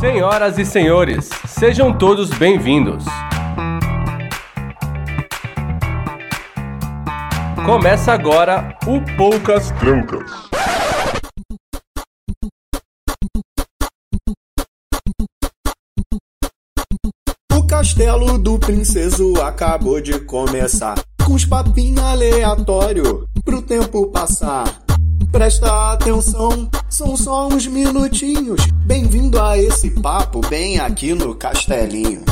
Senhoras e senhores, sejam todos bem-vindos. Começa agora o Poucas Trancas. O castelo do princeso acabou de começar. Com os papinhos aleatórios pro tempo passar. Presta atenção, são só uns minutinhos. Bem-vindo a esse papo bem aqui no castelinho.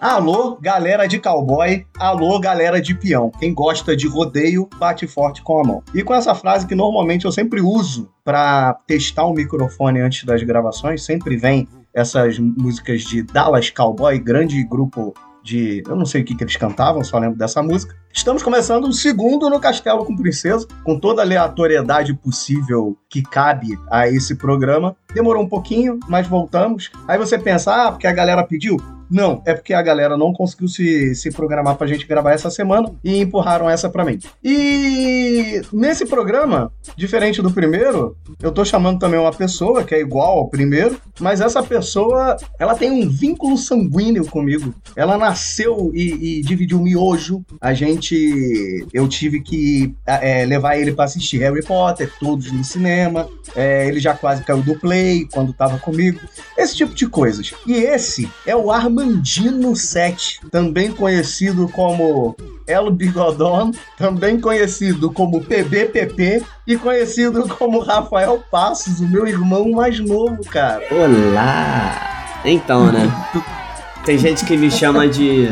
Alô, galera de cowboy. Alô, galera de peão. Quem gosta de rodeio, bate forte com a mão. E com essa frase que normalmente eu sempre uso para testar o microfone antes das gravações, sempre vem essas músicas de Dallas Cowboy, grande grupo de. Eu não sei o que, que eles cantavam, só lembro dessa música. Estamos começando o segundo no Castelo com Princesa, com toda a aleatoriedade possível que cabe a esse programa. Demorou um pouquinho, mas voltamos. Aí você pensa, ah, porque a galera pediu? Não, é porque a galera não conseguiu se, se programar pra gente gravar essa semana e empurraram essa pra mim. E nesse programa, diferente do primeiro, eu tô chamando também uma pessoa que é igual ao primeiro, mas essa pessoa, ela tem um vínculo sanguíneo comigo. Ela nasceu e, e dividiu miojo. A gente, eu tive que é, levar ele para assistir Harry Potter, todos no cinema. É, ele já quase caiu do play quando tava comigo. Esse tipo de coisas. E esse é o Armandino 7, também conhecido como El Bigodon, também conhecido como PBPP e conhecido como Rafael Passos, o meu irmão mais novo, cara. Olá! Então, né? tem gente que me chama de,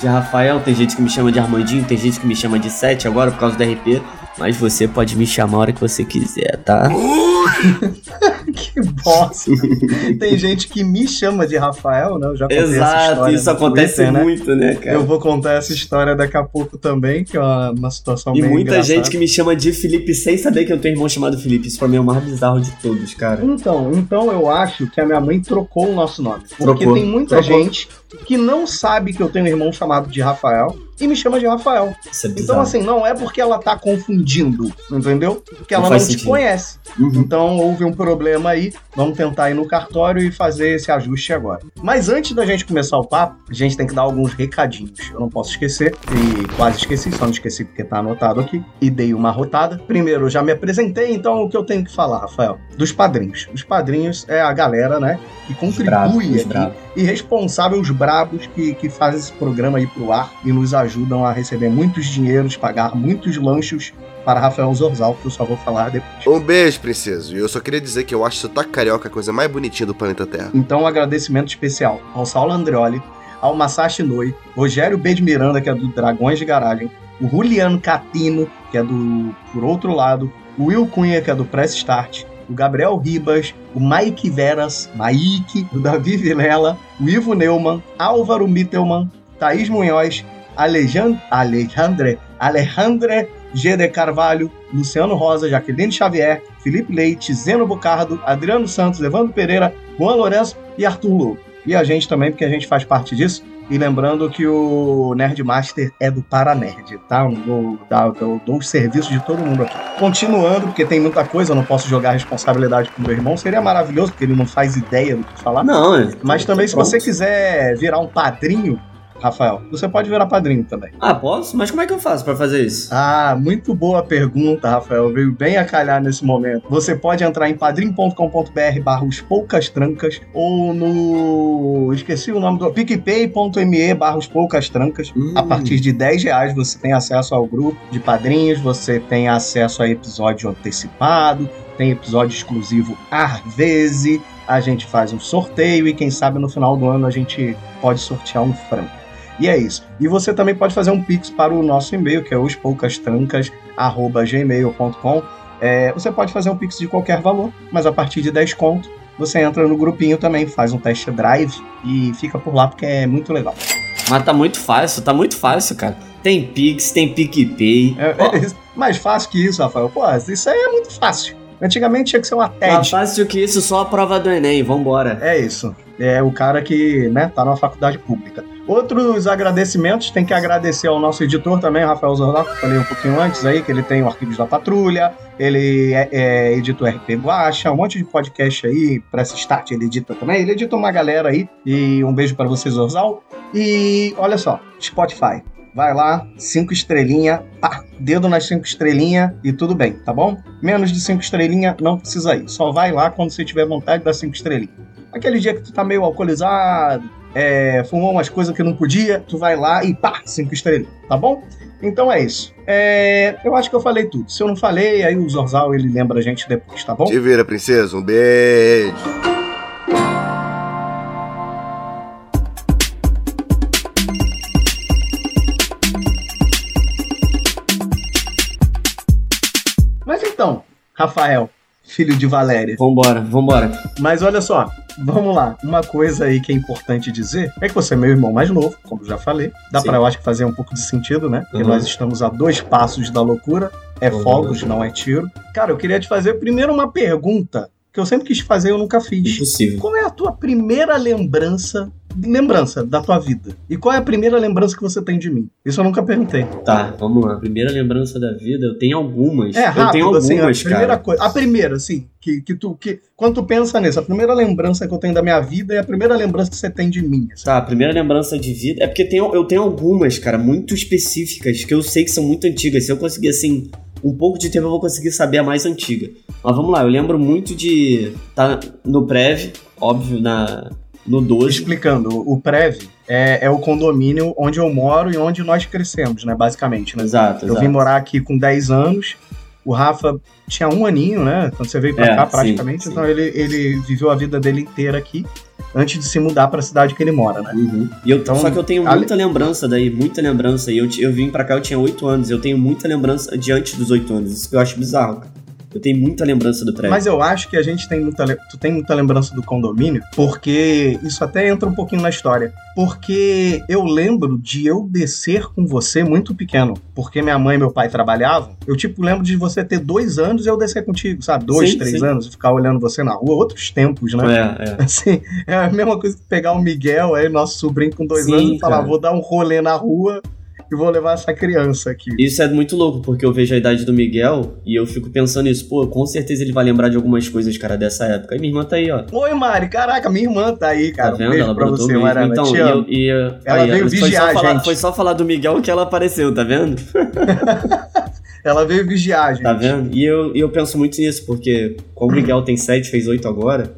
de Rafael, tem gente que me chama de Armandinho, tem gente que me chama de Sete agora por causa do RP. Mas você pode me chamar a hora que você quiser, tá? que bosta. Tem gente que me chama de Rafael, né? Eu já contei Exato, essa história isso acontece Twitter, né? muito, né, cara? Eu vou contar essa história daqui a pouco também, que é uma, uma situação E bem muita engraçada. gente que me chama de Felipe sem saber que eu tenho um irmão chamado Felipe. Isso pra mim é o mais bizarro de todos, cara. Então, então eu acho que a minha mãe trocou o nosso nome. Porque Trocou. tem muita Trocou. gente que não sabe que eu tenho um irmão chamado de Rafael e me chama de Rafael. É. Então, assim, não é porque ela tá confundindo, entendeu? Porque ela Não não, te sentido. conhece. Uhum. Então houve um problema aí. Vamos tentar ir no cartório e fazer esse ajuste agora. Mas antes da gente começar o papo, a gente tem que dar alguns recadinhos. Eu não posso esquecer, e quase esqueci, só não esqueci porque tá anotado aqui. E dei uma rotada. Primeiro, eu já me apresentei, então o que eu tenho que falar, Rafael? Dos padrinhos. Os padrinhos é a galera, né, que contribui os aqui e responsável os brabos que, que fazem esse programa aí pro ar e nos ajudam a receber muitos dinheiros, pagar muitos lanchos para Rafael Zorzal, que eu só vou falar depois. Um beijo, princesa. E eu só queria dizer que eu acho sotaque carioca a coisa mais bonitinha do planeta Terra. Então, um agradecimento especial ao Saulo Andreoli, ao Masashi Noi, Rogério B. de Miranda, que é do Dragões de Garagem, o Juliano Catino, que é do Por Outro Lado, o Will Cunha, que é do Press Start, o Gabriel Ribas, o Mike Veras, Mike, o Davi Vilela, o Ivo Neumann, Álvaro Mittelmann, Thaís Munhoz, Alejan- Alejandre, Alejandre G. de Carvalho, Luciano Rosa, Jaqueline Xavier, Felipe Leite, Zeno Bocardo, Adriano Santos, Evandro Pereira, Juan Lourenço e Arthur Lobo. E a gente também, porque a gente faz parte disso. E lembrando que o Nerdmaster é do Paranerd, tá? Eu dou, eu dou o serviço de todo mundo aqui. Continuando, porque tem muita coisa, eu não posso jogar responsabilidade pro meu irmão. Seria maravilhoso, porque ele não faz ideia do que falar. Não, Mas também, se Pronto. você quiser virar um padrinho, Rafael, você pode virar padrinho também. Ah, posso? Mas como é que eu faço pra fazer isso? Ah, muito boa pergunta, Rafael. Veio bem a calhar nesse momento. Você pode entrar em padrim.com.br barra os poucas trancas ou no. Esqueci o nome do. picpay.me barra os poucas trancas. Hum. A partir de 10 reais você tem acesso ao grupo de padrinhos, você tem acesso a episódio antecipado, tem episódio exclusivo às vezes. A gente faz um sorteio e quem sabe no final do ano a gente pode sortear um frango. E é isso. E você também pode fazer um pix para o nosso e-mail, que é ospoucastrancas.gmail.com. É, você pode fazer um pix de qualquer valor, mas a partir de 10 conto, você entra no grupinho também, faz um test drive e fica por lá porque é muito legal. Mas tá muito fácil, tá muito fácil, cara. Tem Pix, tem PicPay. É, Ó, é mais fácil que isso, Rafael. Pô, isso aí é muito fácil. Antigamente tinha que ser uma mais TED. fácil que isso, só a prova do Enem, vambora. É isso. É o cara que, né, tá numa faculdade pública. Outros agradecimentos, tem que agradecer ao nosso editor também, Rafael Zordaco, que falei um pouquinho antes aí, que ele tem o Arquivos da Patrulha, ele é, é RP Guacha, um monte de podcast aí, Press Start ele edita também, ele edita uma galera aí, e um beijo para vocês, Zorzal. E olha só, Spotify, vai lá, cinco estrelinha, pá, dedo nas cinco estrelinha e tudo bem, tá bom? Menos de cinco estrelinha não precisa ir, só vai lá quando você tiver vontade das cinco estrelinhas. Aquele dia que tu tá meio alcoolizado, é, fumou umas coisas que não podia, tu vai lá e pá, cinco estrelinhas, tá bom? Então é isso. É, eu acho que eu falei tudo. Se eu não falei, aí o Zorzal ele lembra a gente depois, tá bom? Te vira, princesa. Um beijo. Mas então, Rafael, filho de Valéria. Vambora, vambora. Mas olha só, vamos lá. Uma coisa aí que é importante dizer é que você é meu irmão mais novo, como já falei. Dá pra, eu acho que fazer um pouco de sentido, né? Porque Uhum. nós estamos a dois passos da loucura. É Uhum. fogos, não é tiro. Cara, eu queria te fazer primeiro uma pergunta que eu sempre quis fazer e eu nunca fiz. Impossível. Qual é a tua primeira lembrança, lembrança da tua vida? E qual é a primeira lembrança que você tem de mim? Isso eu nunca perguntei. Tá, vamos lá. Primeira lembrança da vida, eu tenho algumas. É, eu rápido, tenho algumas, assim, a primeira cara. coisa. A primeira, assim, que, que tu. Que, quando tu pensa nisso, a primeira lembrança que eu tenho da minha vida é a primeira lembrança que você tem de mim. assim. Tá, primeira lembrança de vida. É porque tem, eu tenho algumas, cara, muito específicas, que eu sei que são muito antigas. Se eu conseguir, assim, um pouco de tempo, eu vou conseguir saber a mais antiga. Mas vamos lá, eu lembro muito de. Tá no Prev, óbvio, na, no 12. Explicando, o Prev é, é o condomínio onde eu moro e onde nós crescemos, né? Basicamente, né? Exato, Eu exato. vim morar aqui com 10 anos. O Rafa tinha um aninho, né? Quando você veio pra É, cá, praticamente. sim. Então ele, ele viveu a vida dele inteira aqui antes de se mudar pra cidade que ele mora, né? Uhum. E eu, Então, só que eu tenho muita lembrança daí, muita lembrança. E eu, eu vim pra cá, eu tinha 8 anos. Eu tenho muita lembrança de antes dos 8 anos. Isso que eu acho bizarro, cara. Eu tenho muita lembrança do prédio. Mas eu acho que a gente tem muita. Tu tem muita lembrança do condomínio, porque isso até entra um pouquinho na história. Porque eu lembro de eu descer com você muito pequeno. Porque minha mãe e meu pai trabalhavam. Eu, tipo, lembro de você ter dois anos e eu descer contigo, sabe? Dois, Sim, três sim. anos e ficar olhando você na rua. Outros tempos, né? É, é. Assim, é a mesma coisa que pegar o Miguel, aí, nosso sobrinho com dois Sim, anos, e falar: cara. vou dar um rolê na rua e vou levar essa criança aqui. Isso é muito louco, porque eu vejo a idade do Miguel e eu fico pensando nisso. Pô, com certeza ele vai lembrar de algumas coisas, cara, dessa época. E minha irmã tá aí, ó. Oi, Mari, caraca, minha irmã tá aí, cara. tá um vendo? beijo Ela pra você. Mariana. Então, e, eu, e Ela aí, veio foi vigiar só falar. Foi só falar do Miguel que ela apareceu, tá vendo? Ela veio vigiar, gente. Tá vendo? E eu, e eu penso muito nisso, porque como o Miguel tem 7, fez 8 agora,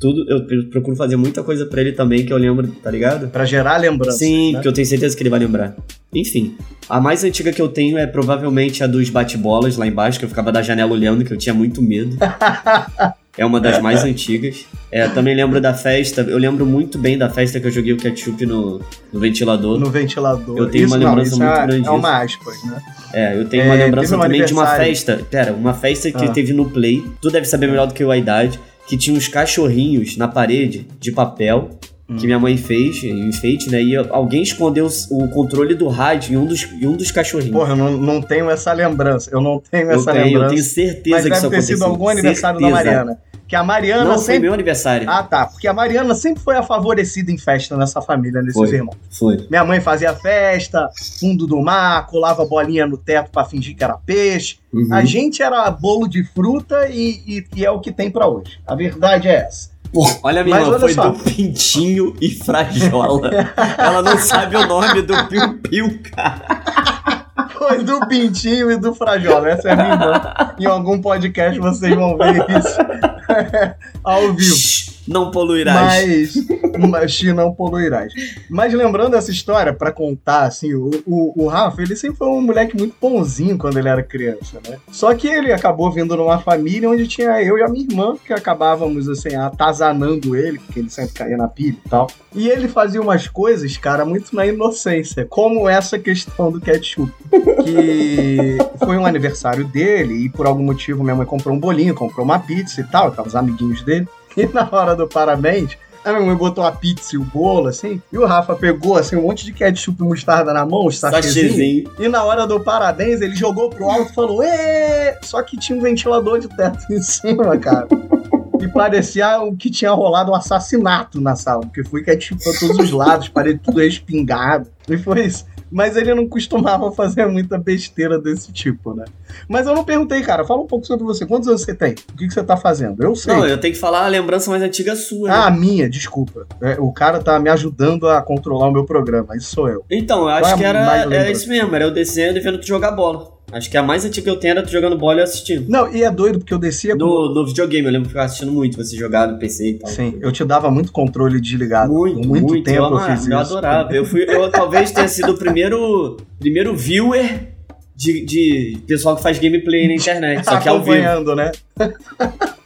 tudo, eu procuro fazer muita coisa pra ele também que eu lembro, tá ligado? Pra gerar lembrança. Sim, né? porque eu tenho certeza que ele vai lembrar. Enfim, a mais antiga que eu tenho é provavelmente a dos bate-bolas lá embaixo, que eu ficava da janela olhando, que eu tinha muito medo. É uma das mais antigas. É, também lembro da festa, eu lembro muito bem da festa que eu joguei o ketchup no, no ventilador. No ventilador. Eu tenho Isso, uma não, lembrança isso muito é, grande É uma aspas, né? É, eu tenho É, uma lembrança também de uma festa. Pera, uma festa que Ah. teve no Play. Tu deve saber melhor do que eu a idade. Que tinha uns cachorrinhos na parede de papel. Hum. Que minha mãe fez, em enfeite, né? E alguém escondeu o controle do rádio em um dos, em um dos cachorrinhos. Porra, eu não, não tenho essa lembrança. Eu não tenho eu essa tenho, eu lembrança. tenho certeza mas que isso deve ter aconteceu. sido algum aniversário Certeza. da Mariana. Que a Mariana Não, foi sempre. meu aniversário. Ah, tá. Porque a Mariana sempre foi a favorecida em festa nessa família, nesses Foi. irmãos. Foi. Minha mãe fazia festa, fundo do mar, colava bolinha no teto pra fingir que era peixe. Uhum. A gente era bolo de fruta e, e- e é o que tem pra hoje. A verdade é essa. Pô, olha, minha Mas irmã, foi só. do Pintinho e Frajola. Ela não sabe o nome do Piu Piu, cara. Foi do Pintinho e do Frajola. Essa é a minha irmã. Em algum podcast vocês vão ver isso ao vivo. Não poluirás. Mas, mas não poluirás. Mas lembrando essa história, pra contar, assim, o, o, o Rafa, ele sempre foi um moleque muito bonzinho quando ele era criança, né? Só que ele acabou vindo numa família onde tinha eu e a minha irmã, que acabávamos, assim, atazanando ele, porque ele sempre caía na pilha e tal. E ele fazia umas coisas, cara, muito na inocência, como essa questão do ketchup. Que foi um aniversário dele e por algum motivo minha mãe comprou um bolinho, comprou uma pizza e tal, tava os amiguinhos dele. E na hora do parabéns, a minha mãe botou a pizza e o bolo, assim, e o Rafa pegou, assim, um monte de ketchup e mostarda na mão, os. Sachezinho. E na hora do parabéns, ele jogou pro alto e falou, Ê! Só que tinha um ventilador de teto em cima, cara. e parecia o que tinha rolado um assassinato na sala, porque fui ketchup pra todos os lados, parede tudo respingado. E foi isso. Mas ele não costumava fazer muita besteira desse tipo, né? Mas eu não perguntei, cara. Fala um pouco sobre você. Quantos anos você tem? O que, que você tá fazendo? Eu sei. Não, eu tenho que falar a lembrança mais antiga sua. né? Ah, a minha, desculpa. É, o cara tá me ajudando a controlar o meu programa. Isso sou eu. Então, eu Qual é acho que era, era lembrança? isso mesmo, era eu descendo e vendo tu jogar bola. Acho que a mais antiga que eu tenho era tu jogando bola e eu assistindo. Não, e é doido porque eu descia com. No, no videogame, eu lembro que eu ficava assistindo muito você jogar no PC e tal. Sim, eu te dava muito controle desligado. Muito, muito, muito, tempo eu, eu, fiz eu isso. adorava. Eu, fui, eu talvez tenha sido o primeiro, primeiro viewer de, de pessoal que faz gameplay na internet, só que ao vivo. né?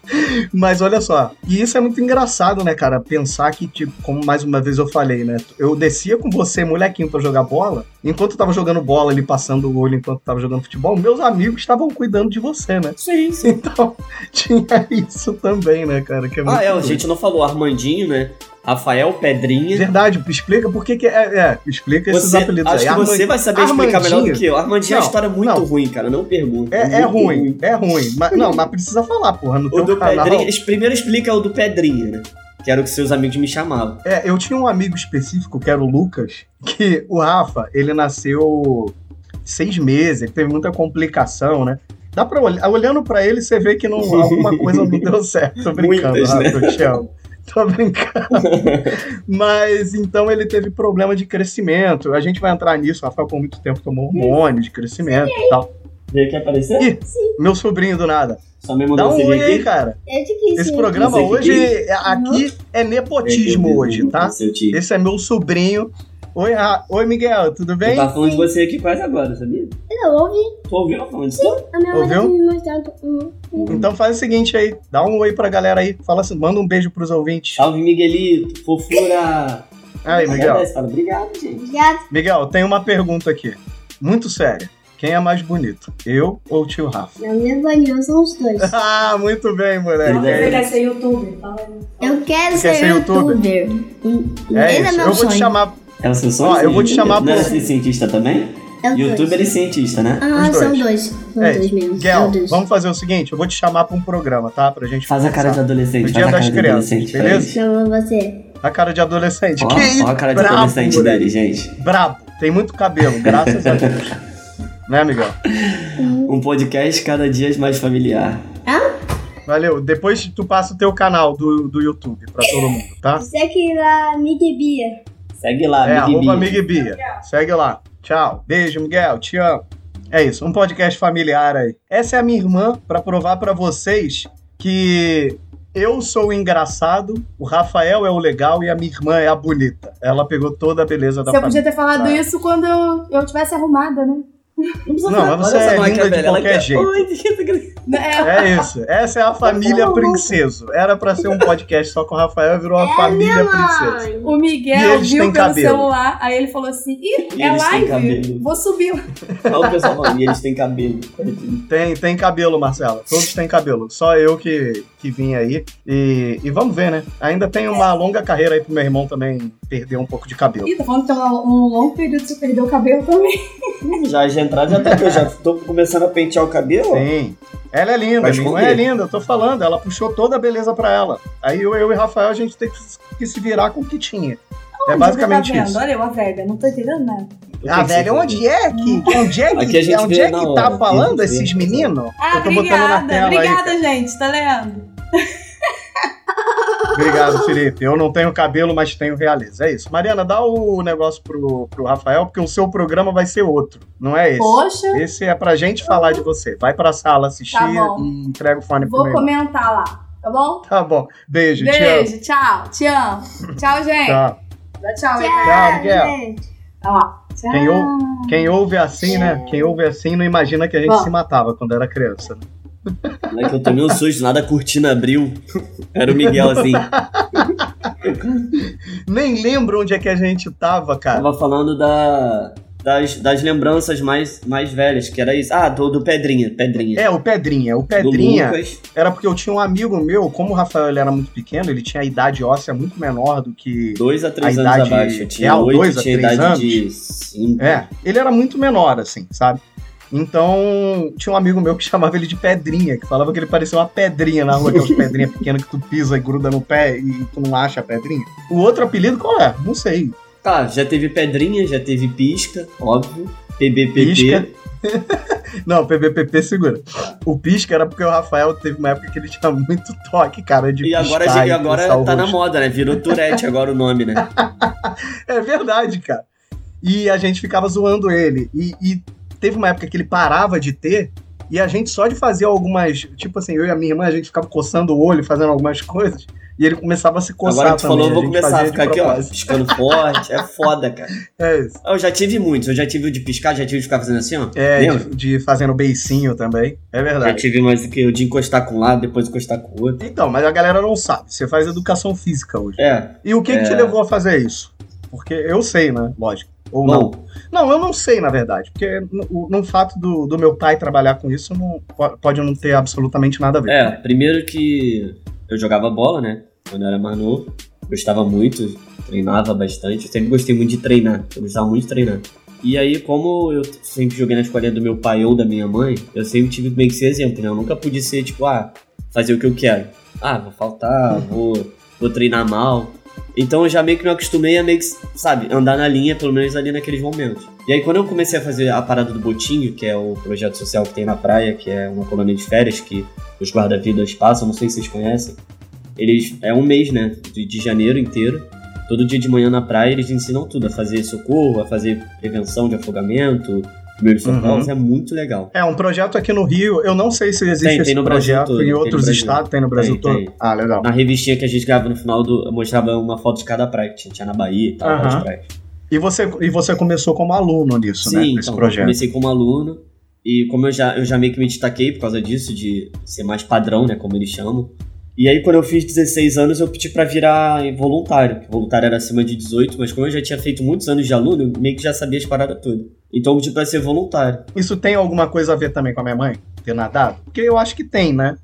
Mas olha só, e isso é muito engraçado, né, cara? Pensar que, tipo, como mais uma vez eu falei, né? Eu descia com você, molequinho, pra jogar bola. Enquanto eu tava jogando bola ali, passando o olho enquanto eu tava jogando futebol, meus amigos estavam cuidando de você, né? Sim, sim. Então, tinha isso também, né, cara? Que é muito Ah, é, a gente não falou Armandinho, né? Rafael, Pedrinha. Verdade, explica por que que é, é, explica esses Você, apelidos acho aí. que você Armandinho- vai saber explicar melhor do que eu. Armandinho é uma Não, história muito não. ruim, cara. Não pergunta. É, é Muito ruim, é ruim. Mas, não, mas precisa falar, porra, no O do canal. Pedrinha. Primeiro explica o do Pedrinha, né? Que era o que seus amigos me chamavam. É, eu tinha um amigo específico, que era o Lucas, que o Rafa, ele nasceu seis meses, ele teve muita complicação, né? Dá pra olhar, olhando pra ele, você vê que não, alguma coisa não deu certo. Tô brincando, Muitas, Rafa, né? eu te amo. Tô brincando. Mas então ele teve problema de crescimento. A gente vai entrar nisso. O Rafael, por muito tempo, tomou hormônio de crescimento e tal. Veio aqui aparecer? Ih, meu sobrinho do nada. Só me Dá mandou um oi aí, cara. Quis. Esse sim. programa hoje, é- aqui é nepotismo hoje, tá? Esse é meu sobrinho. Oi, Ra- Oi Miguel, tudo Eu bem? tava falando de você aqui quase agora, sabia? Eu ouvi. Tu ouviu eu falando disso? A minha mãe Ouviu? tá me mostrando. Uhum. Então faz o seguinte aí, dá um oi pra galera aí, fala assim, manda um beijo pros ouvintes. Salve, Miguelito. Fofura. Aí, Miguel. Agradece, Fala, obrigado, gente. Obrigado. Miguel, tem uma pergunta aqui, muito séria. Quem é mais bonito, eu ou o tio Rafa? Na minha opinião, são os dois. Ah, muito bem, moleque. É, quer ser youtuber. Fala aí. Eu quero Você quer ser, ser youtuber? youtuber. É isso, é meu eu vou sonho. te chamar. É o seu sonho? Ó, eu vou te chamar youtuber? Não por- era ser cientista também? É os Youtuber dois. e cientista, né? Ah, Os são dois. dois. São É, dois mesmo. São dois. vamos fazer o seguinte, eu vou te chamar pra um programa, tá? Pra gente Faz a cara de conversar. adolescente. No faz dia a cara das de crianças, adolescente, beleza? faz. Chama você. A cara de adolescente. Ó, que isso? ó a cara de Brabo, adolescente moleque. dele, gente. Brabo, tem muito cabelo, graças a Deus. né, Miguel? Um podcast cada dia mais familiar. Valeu. Depois tu passa o teu canal do, do YouTube pra todo mundo, tá? Segue lá, Miguel Bia. Segue lá, É, Big arroba Bia. Mig Bia. Segue lá. Tchau. Beijo, Miguel. Te amo. É isso, um podcast familiar aí. Essa é a minha irmã pra provar pra vocês que eu sou o engraçado, o Rafael é o legal e a minha irmã é a bonita. Ela pegou toda a beleza da Você família. podia ter falado Ah. isso quando eu, eu tivesse arrumada, né? Não, mas você Olha só é linda que de velha, ela qualquer quer- jeito. Que- É, É isso. Essa é a família princeso. Era pra ser um podcast só com o Rafael, virou a família princesa. o Miguel eles viu têm pelo cabelo. celular, aí ele falou assim: Ih, E é live? cabelo. Vou subir. Olha o pessoal falando, e eles têm cabelo. Tem, tem cabelo, Marcela. Todos têm cabelo. Só eu que, que vim aí. E, e vamos ver, né? Ainda tem uma longa carreira aí pro meu irmão também perder um pouco de cabelo. Ih, tá falando que tem um, um longo período de você perder o cabelo também. Já de entrada já tá, eu já tô começando a pentear o cabelo. Sim. Ela é linda, irmã esconder. é linda, eu tô falando. Ela puxou toda a beleza pra ela. Aí eu, eu e Rafael, a gente tem que, que se virar com o que tinha. É Onde basicamente você tá vendo? isso. Olha eu, a velha, não tô entendendo nada. Eu Ah, velho, onde é que, onde é Aqui a que, gente onde é que tá aqui a falando esses meninos? Ah, eu tô botando na obrigada, tela aí. obrigada, gente, tá lendo? Obrigado, Felipe. Eu não tenho cabelo, mas tenho realeza. É isso. Mariana, dá o negócio pro, pro Rafael, porque o seu programa vai ser outro. Não é esse. Poxa, Esse é pra gente falar de você. Vai pra sala assistir Tá e entrega o fone pro vou meu. comentar lá, tá bom? Tá bom. Beijo. Beijo, tchau, te amo. Tchau, gente. Tchau. Dá tchau aí. Tchau, Miguel. Tchau. Quem ou- Quem ouve assim, né? Quem ouve assim não imagina que a gente Bom. se matava quando era criança. né? Não é que eu tomei um susto, nada a cortina abriu. Era o Miguel assim. Nem lembro onde é que a gente tava, cara. Tava falando da, das, das lembranças mais, mais velhas, que era isso. Ah, do, do Pedrinha, Pedrinha. É, o Pedrinha. O Pedrinha era porque eu tinha um amigo meu, como o Rafael ele era muito pequeno, ele tinha a idade óssea muito menor do que Dois a três A anos idade abaixo. Eu tinha real, oito, dois a tinha três idade anos? de cinco. É, ele era muito menor, assim, sabe? Então, tinha um amigo meu que chamava ele de Pedrinha, que falava que ele parecia uma pedrinha na rua, aquelas pedrinhas pequenas que tu pisa e gruda no pé e tu não acha a pedrinha. O outro apelido qual é? Não sei. Tá, já teve pedrinha, já teve pisca, óbvio. PBPP. Pisca. Não, PBPP segura. O Pisca era porque o Rafael teve uma época que ele tinha muito toque, cara, de E agora, e agora tá na rosto. moda, né? Virou Tourette agora o nome, né? É verdade, cara. E a gente ficava zoando ele. E, e teve uma época que ele parava de ter, e a gente só de fazer algumas. Tipo assim, eu e a minha irmã, a gente ficava coçando o olho, fazendo algumas coisas, e ele começava a se coçar agora que tu também. falou, eu vou começar a ficar aqui, ó, piscando forte. É foda, cara. É isso. Eu já tive muitos, eu já tive o de piscar, já tive de ficar fazendo assim, ó. É, Lembra? de, de fazendo beicinho também. É Já verdade. tive mais do que o de encostar com um lado, depois encostar com o outro. Então, mas a galera não sabe. Você faz educação física hoje. É, E o que, que É. te levou a fazer isso? Porque eu sei, né? Lógico. Ou não. bom, Não, eu não sei, na verdade. Porque no, no fato do, do meu pai trabalhar com isso, não, po- pode não ter absolutamente nada a ver. é, primeiro que eu jogava bola, né? Quando eu era mais novo. Gostava muito, treinava bastante. Eu sempre gostei muito de treinar. Eu gostava muito de treinar. E aí, como eu sempre joguei na escolinha do meu pai ou da minha mãe, eu sempre tive meio que ser exemplo, né? Eu nunca pude ser, tipo, ah, fazer o que eu quero. Ah, vou faltar, vou, vou treinar mal. Então eu já meio que me acostumei a meio que, sabe, andar na linha, pelo menos ali naqueles momentos. E aí quando eu comecei a fazer a parada do Botinho, que é o projeto social que tem na praia, que é uma colônia de férias que os guarda-vidas passam, não sei se vocês conhecem. Eles, é um mês, né, de, de janeiro inteiro. Todo dia de manhã na praia eles ensinam tudo, a fazer socorro, a fazer prevenção de afogamento, primeiros Uhum. socorros, é muito legal. É, um projeto aqui no Rio, eu não sei se existe Tem, tem esse no Brasil projeto todo, em tem no outros estados, tem no Brasil Tem, todo? tem. Ah, legal. Na revistinha que a gente grava no final do. Eu mostrava uma foto de cada praia que tinha, tinha na Bahia e tal, várias praias. E você, e você começou como aluno nisso, né? Sim, Nesse então, eu comecei como aluno. E como eu já, eu já meio que me destaquei por causa disso, de ser mais padrão, né? Como eles chamam. E aí, quando eu fiz 16 anos, eu pedi pra virar voluntário. Voluntário era acima de 18, mas como eu já tinha feito muitos anos de aluno, eu meio que já sabia as paradas todas. Então eu pedi pra ser voluntário. Isso tem alguma coisa a ver também com a minha mãe? Ter nadado? Porque eu acho que tem, né?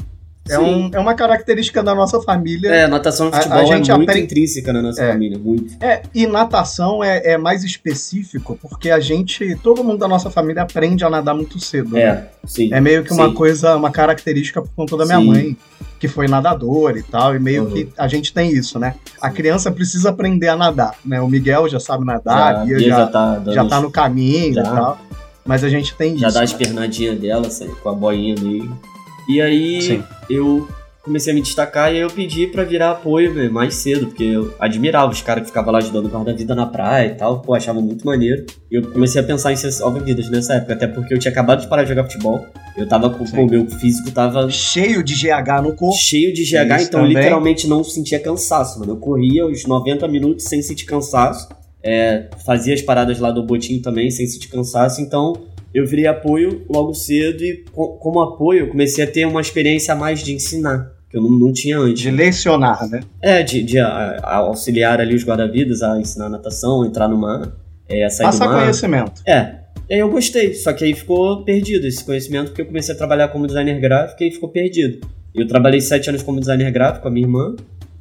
É, um, é uma característica da nossa família. É, natação e A- a futebol gente é muito intrínseca na nossa É. família, muito. É, e natação é, é mais específico, porque a gente, todo mundo da nossa família aprende a nadar muito cedo. né? É, sim. É meio que uma Sim. coisa, uma característica por conta da minha Sim. mãe, que foi nadadora e tal, e meio Uhum. que a gente tem isso, né? A criança precisa aprender a nadar, né? O Miguel já sabe nadar, já, a Bia já, já tá já tá no caminho Já. e tal. Mas a gente tem Já isso. dá as né? pernadinhas dela, sabe, com a boinha mesmo. E aí Sim. eu comecei a me destacar e aí eu pedi pra virar apoio velho, mais cedo, porque eu admirava os caras que ficavam lá ajudando o guarda-vida na praia e tal, pô, achava muito maneiro. E eu comecei a pensar em ser salva-vidas nessa época, até porque eu tinha acabado de parar de jogar futebol. Eu tava com, pô, meu físico tava Cheio de GH no corpo. cheio de GH, Isso então também. literalmente não sentia cansaço, mano. Eu corria os 90 minutos sem sentir cansaço. É, fazia as paradas lá do botinho também sem sentir cansaço, então eu virei apoio logo cedo e co- como apoio eu comecei a ter uma experiência a mais de ensinar, que eu não, não tinha antes. De lecionar, né? É, de, de, a- a auxiliar ali os guarda-vidas a ensinar natação, entrar no mar, é, sair Passar do mar. conhecimento. É. E aí eu gostei, só que aí ficou perdido esse conhecimento, porque eu comecei a trabalhar como designer gráfico e aí ficou perdido. Eu trabalhei sete anos como designer gráfico com a minha irmã,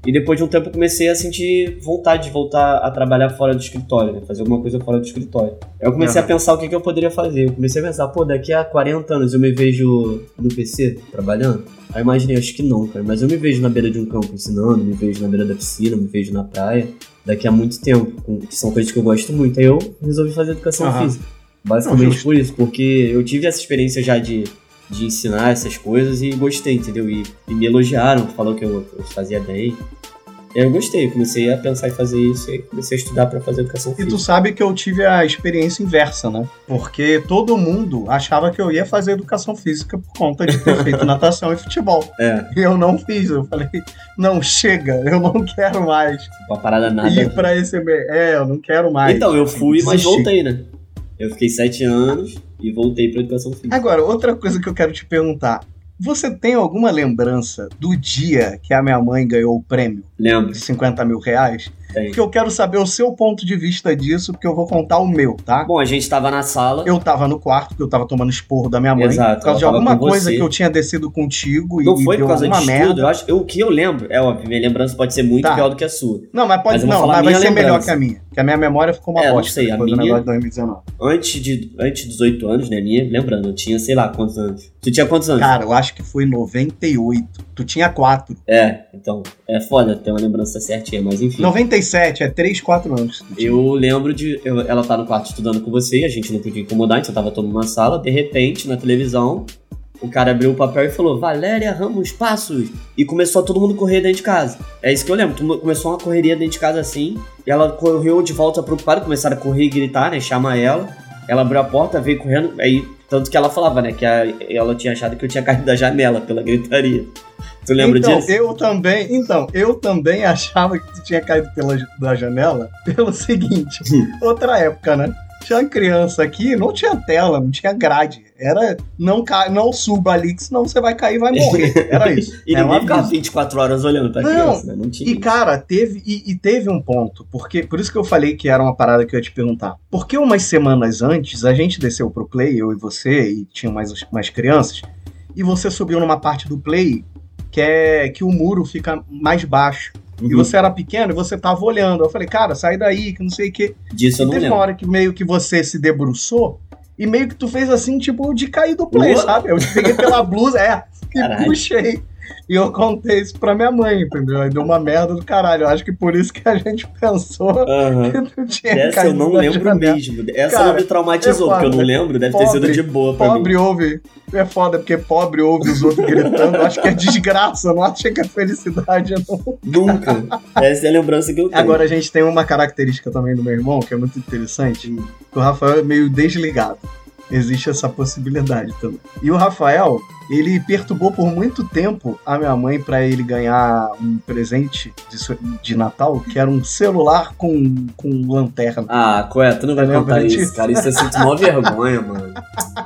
e depois de um tempo eu comecei a sentir vontade de voltar a trabalhar fora do escritório, né? Fazer alguma coisa fora do escritório. Aí eu comecei Aham. a pensar o que, que eu poderia fazer. Eu comecei a pensar, pô, daqui a 40 anos eu me vejo no PC trabalhando? Aí eu imaginei, acho que não, cara. Mas eu me vejo na beira de um campo ensinando, me vejo na beira da piscina, me vejo na praia, daqui a muito tempo, com- que são coisas que eu gosto muito. Aí eu resolvi fazer educação Aham. física. Basicamente justo. por isso, porque eu tive essa experiência já de, de ensinar essas coisas e gostei, entendeu? E, e me elogiaram, falou que eu, eu fazia bem. E eu gostei, comecei a pensar em fazer isso e comecei a estudar pra fazer educação E física. tu sabe que eu tive a experiência inversa, né? Porque todo mundo achava que eu ia fazer educação física por conta de ter feito natação e futebol. É, E eu não fiz. Eu falei, não, chega, eu não quero mais uma parada nada. a ir ver. pra esse. É, eu não quero mais. Então, eu fui, mas voltei, né? Eu fiquei sete anos e voltei pra educação física. Agora, outra coisa que eu quero te perguntar. Você tem alguma lembrança do dia que a minha mãe ganhou o prêmio Lembro. de 50 mil reais? Tem. Porque eu quero saber o seu ponto de vista disso, porque eu vou contar o meu, tá? Bom, a gente tava na sala. Eu tava no quarto, porque eu tava tomando esporro da minha mãe. Exato, por causa de alguma coisa você. que eu tinha descido contigo Não e foi por causa alguma de merda. estudo. Eu acho, eu, o que eu lembro, é óbvio, minha lembrança pode ser muito Tá. pior do que a sua. Não, mas pode Mas não, mas vai ser melhor que a minha. Que a minha memória ficou uma É, bosta sei, a depois do minha- negócio de 2019. Antes, de, antes dos 8 anos, né? Minha, lembrando, eu tinha, sei lá, quantos anos. Tu tinha quantos anos? Cara, eu acho que foi 98. Tu tinha 4. É, então, é foda ter uma lembrança certinha, mas enfim. 97, é 3, 4 anos. Eu lembro de. eu- ela tá no quarto estudando com você, a gente não podia incomodar, então tava todo na sala. De repente, na televisão, o cara abriu o papel e falou: Valéria Ramos Passos. E começou a todo mundo correr dentro de casa. É isso que eu lembro. Começou uma correria dentro de casa assim. E ela correu de volta preocupada, começaram a correr e gritar, né? Chamar ela. Ela abriu a porta, veio correndo. Aí, tanto que ela falava, né? Que a- ela tinha achado que eu tinha caído da janela pela gritaria. Tu lembra então, disso? eu também, então, eu também achava que tu tinha caído pela da janela pelo seguinte, outra época, né? Tinha criança aqui, não tinha tela, não tinha grade. Era não ca... não suba ali, que senão você vai cair e vai morrer. Era isso. E é ninguém ficava aviso. 24 horas olhando pra Não, criança, né? Não tinha. E cara, teve e, e teve um ponto, porque por isso que eu falei que era uma parada que eu ia te perguntar. Porque umas semanas antes a gente desceu pro play, eu e você e tinha mais mais crianças, e você subiu numa parte do play que é que o muro fica mais baixo. E Uhum. você era pequeno e você tava olhando. Eu falei, cara, sai daí, que não sei o quê. Disso E teve uma hora que meio que você se debruçou e meio que tu fez assim, tipo, de cair do play, sabe? Eu te peguei pela blusa, é, e Caralho. puxei. E eu contei isso pra minha mãe, entendeu? Aí deu uma merda do caralho. Eu acho que por isso que a gente pensou Aham. que tu tinha Essa eu não lembro janela. mesmo. Essa Cara, não me traumatizou, é porque eu não lembro. Deve ter Pobre, sido de boa pra Pobre ouve. É foda, porque pobre ouve os outros gritando. Acho que é desgraça, não acho que é felicidade, não. mim. Nunca. Essa é a lembrança que eu tenho. Agora a gente tem uma característica também do meu irmão, que é muito interessante, que o Rafael é meio desligado. Existe essa possibilidade também. E o Rafael, ele perturbou por muito tempo a minha mãe pra ele ganhar um presente de, de Natal, que era um celular com, com lanterna. Ah, Coé, tu não vai contar disso? isso, cara. Isso eu sinto mó vergonha, mano.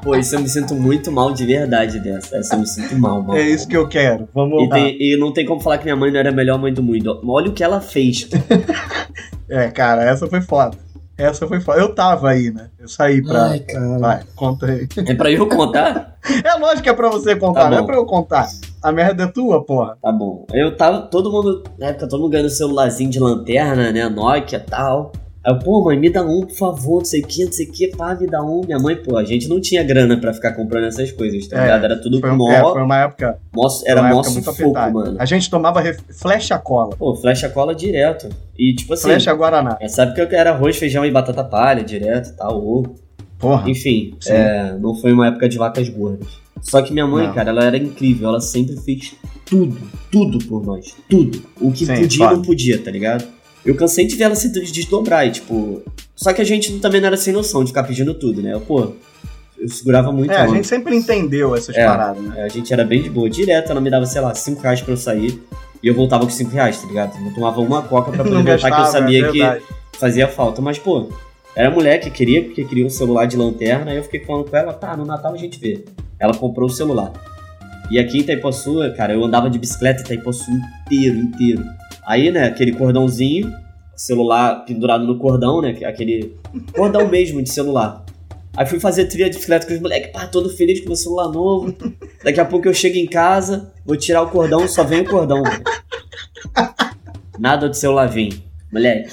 Pô, isso eu me sinto muito mal de verdade dessa. Essa eu me sinto mal, mal. É isso que eu quero. Vamos E, lá. tem- e não tem como falar que minha mãe não era a melhor mãe do mundo. Olha o que ela fez. É, cara, essa foi foda. Essa foi foda. Eu tava aí, né? Eu saí pra. Ai. Vai, conta aí. É pra eu contar? É lógico que é pra você contar, Tá não é pra eu contar. A merda é tua, porra. Tá bom. Eu tava, todo mundo, na época, todo mundo ganhando celularzinho de lanterna, né? Nokia e tal. Aí eu, pô, mãe, me dá um, por favor, não sei o que, não sei o que, pá, me dá um. Minha mãe, pô, a gente não tinha grana pra ficar comprando essas coisas, tá É, ligado? Era tudo Foi, mó, é, foi uma época. mó- era uma mó época muito apertada. mano. A gente tomava ref... flecha cola. Pô, flecha cola direto. E tipo assim, Flecha Guaraná. essa época era arroz, feijão e batata palha direto e tal, ovo. Porra. Enfim, é, não foi uma época de vacas gordas. Só que minha mãe, Não. cara, ela era incrível. Ela sempre fez tudo, tudo por nós. Tudo. O que Sim, podia e não podia, tá ligado? Eu cansei de ver ela se desdobrar e, tipo... Só que a gente também não era sem noção de ficar pedindo tudo, né? Eu, pô, eu segurava muito É, a gente sempre entendeu essas É. paradas, né? A gente era bem de boa. Direto ela me dava, sei lá, 5 reais pra eu sair. E eu voltava com 5 reais, tá ligado? Eu tomava uma coca pra poder voltar, que eu sabia é que fazia falta. Mas, pô, era mulher que queria, porque queria um celular de lanterna, aí eu fiquei falando com ela, tá, no Natal a gente vê. Ela comprou o celular. E aqui em Itaipuaçu, cara, eu andava de bicicleta em Itaipuaçu inteiro, inteiro. Aí, né, aquele cordãozinho, celular pendurado no cordão, né, aquele cordão mesmo de celular. Aí fui fazer trilha de bicicleta com os moleques, pá, todo feliz com meu celular novo. Daqui a pouco eu chego em casa, vou tirar o cordão, só vem o cordão. velho. Nada de celular vem. Moleque,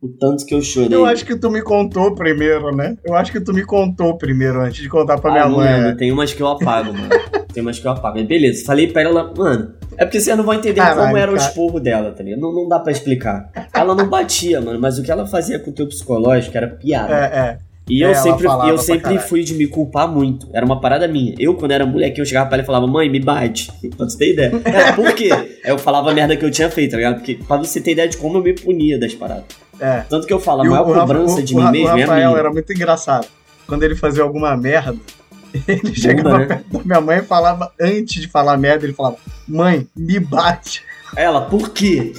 o tanto que eu chorei. Eu acho que tu me contou primeiro, né? Eu acho que tu me contou primeiro antes de contar pra minha ah, não mãe. lembro. é. Tem umas que eu apago, mano. Tem umas que eu apago. Beleza, falei pra ela, mano. É porque vocês não vão entender Caralho, como era o cara. esporro dela, tá ligado? Não, não dá pra explicar. Ela não batia, mano, mas o que ela fazia com o teu psicológico era piada. É, é. E É, eu ela sempre, eu sempre fui de me culpar muito. Era uma parada minha. Eu, quando era moleque, eu chegava pra ela e falava, mãe, me bate. Pra você ter ideia. É, por quê? Eu falava a merda que eu tinha feito, tá ligado? Porque pra você ter ideia de como eu me punia das paradas. é. Tanto que eu falo, a o- maior o cobrança o- de o mim mesmo O é a Rafael minha. era muito engraçado. Quando ele fazia alguma merda, ele chegava né? perto da minha mãe e falava, antes de falar merda, ele falava, mãe, me bate. Ela, por quê?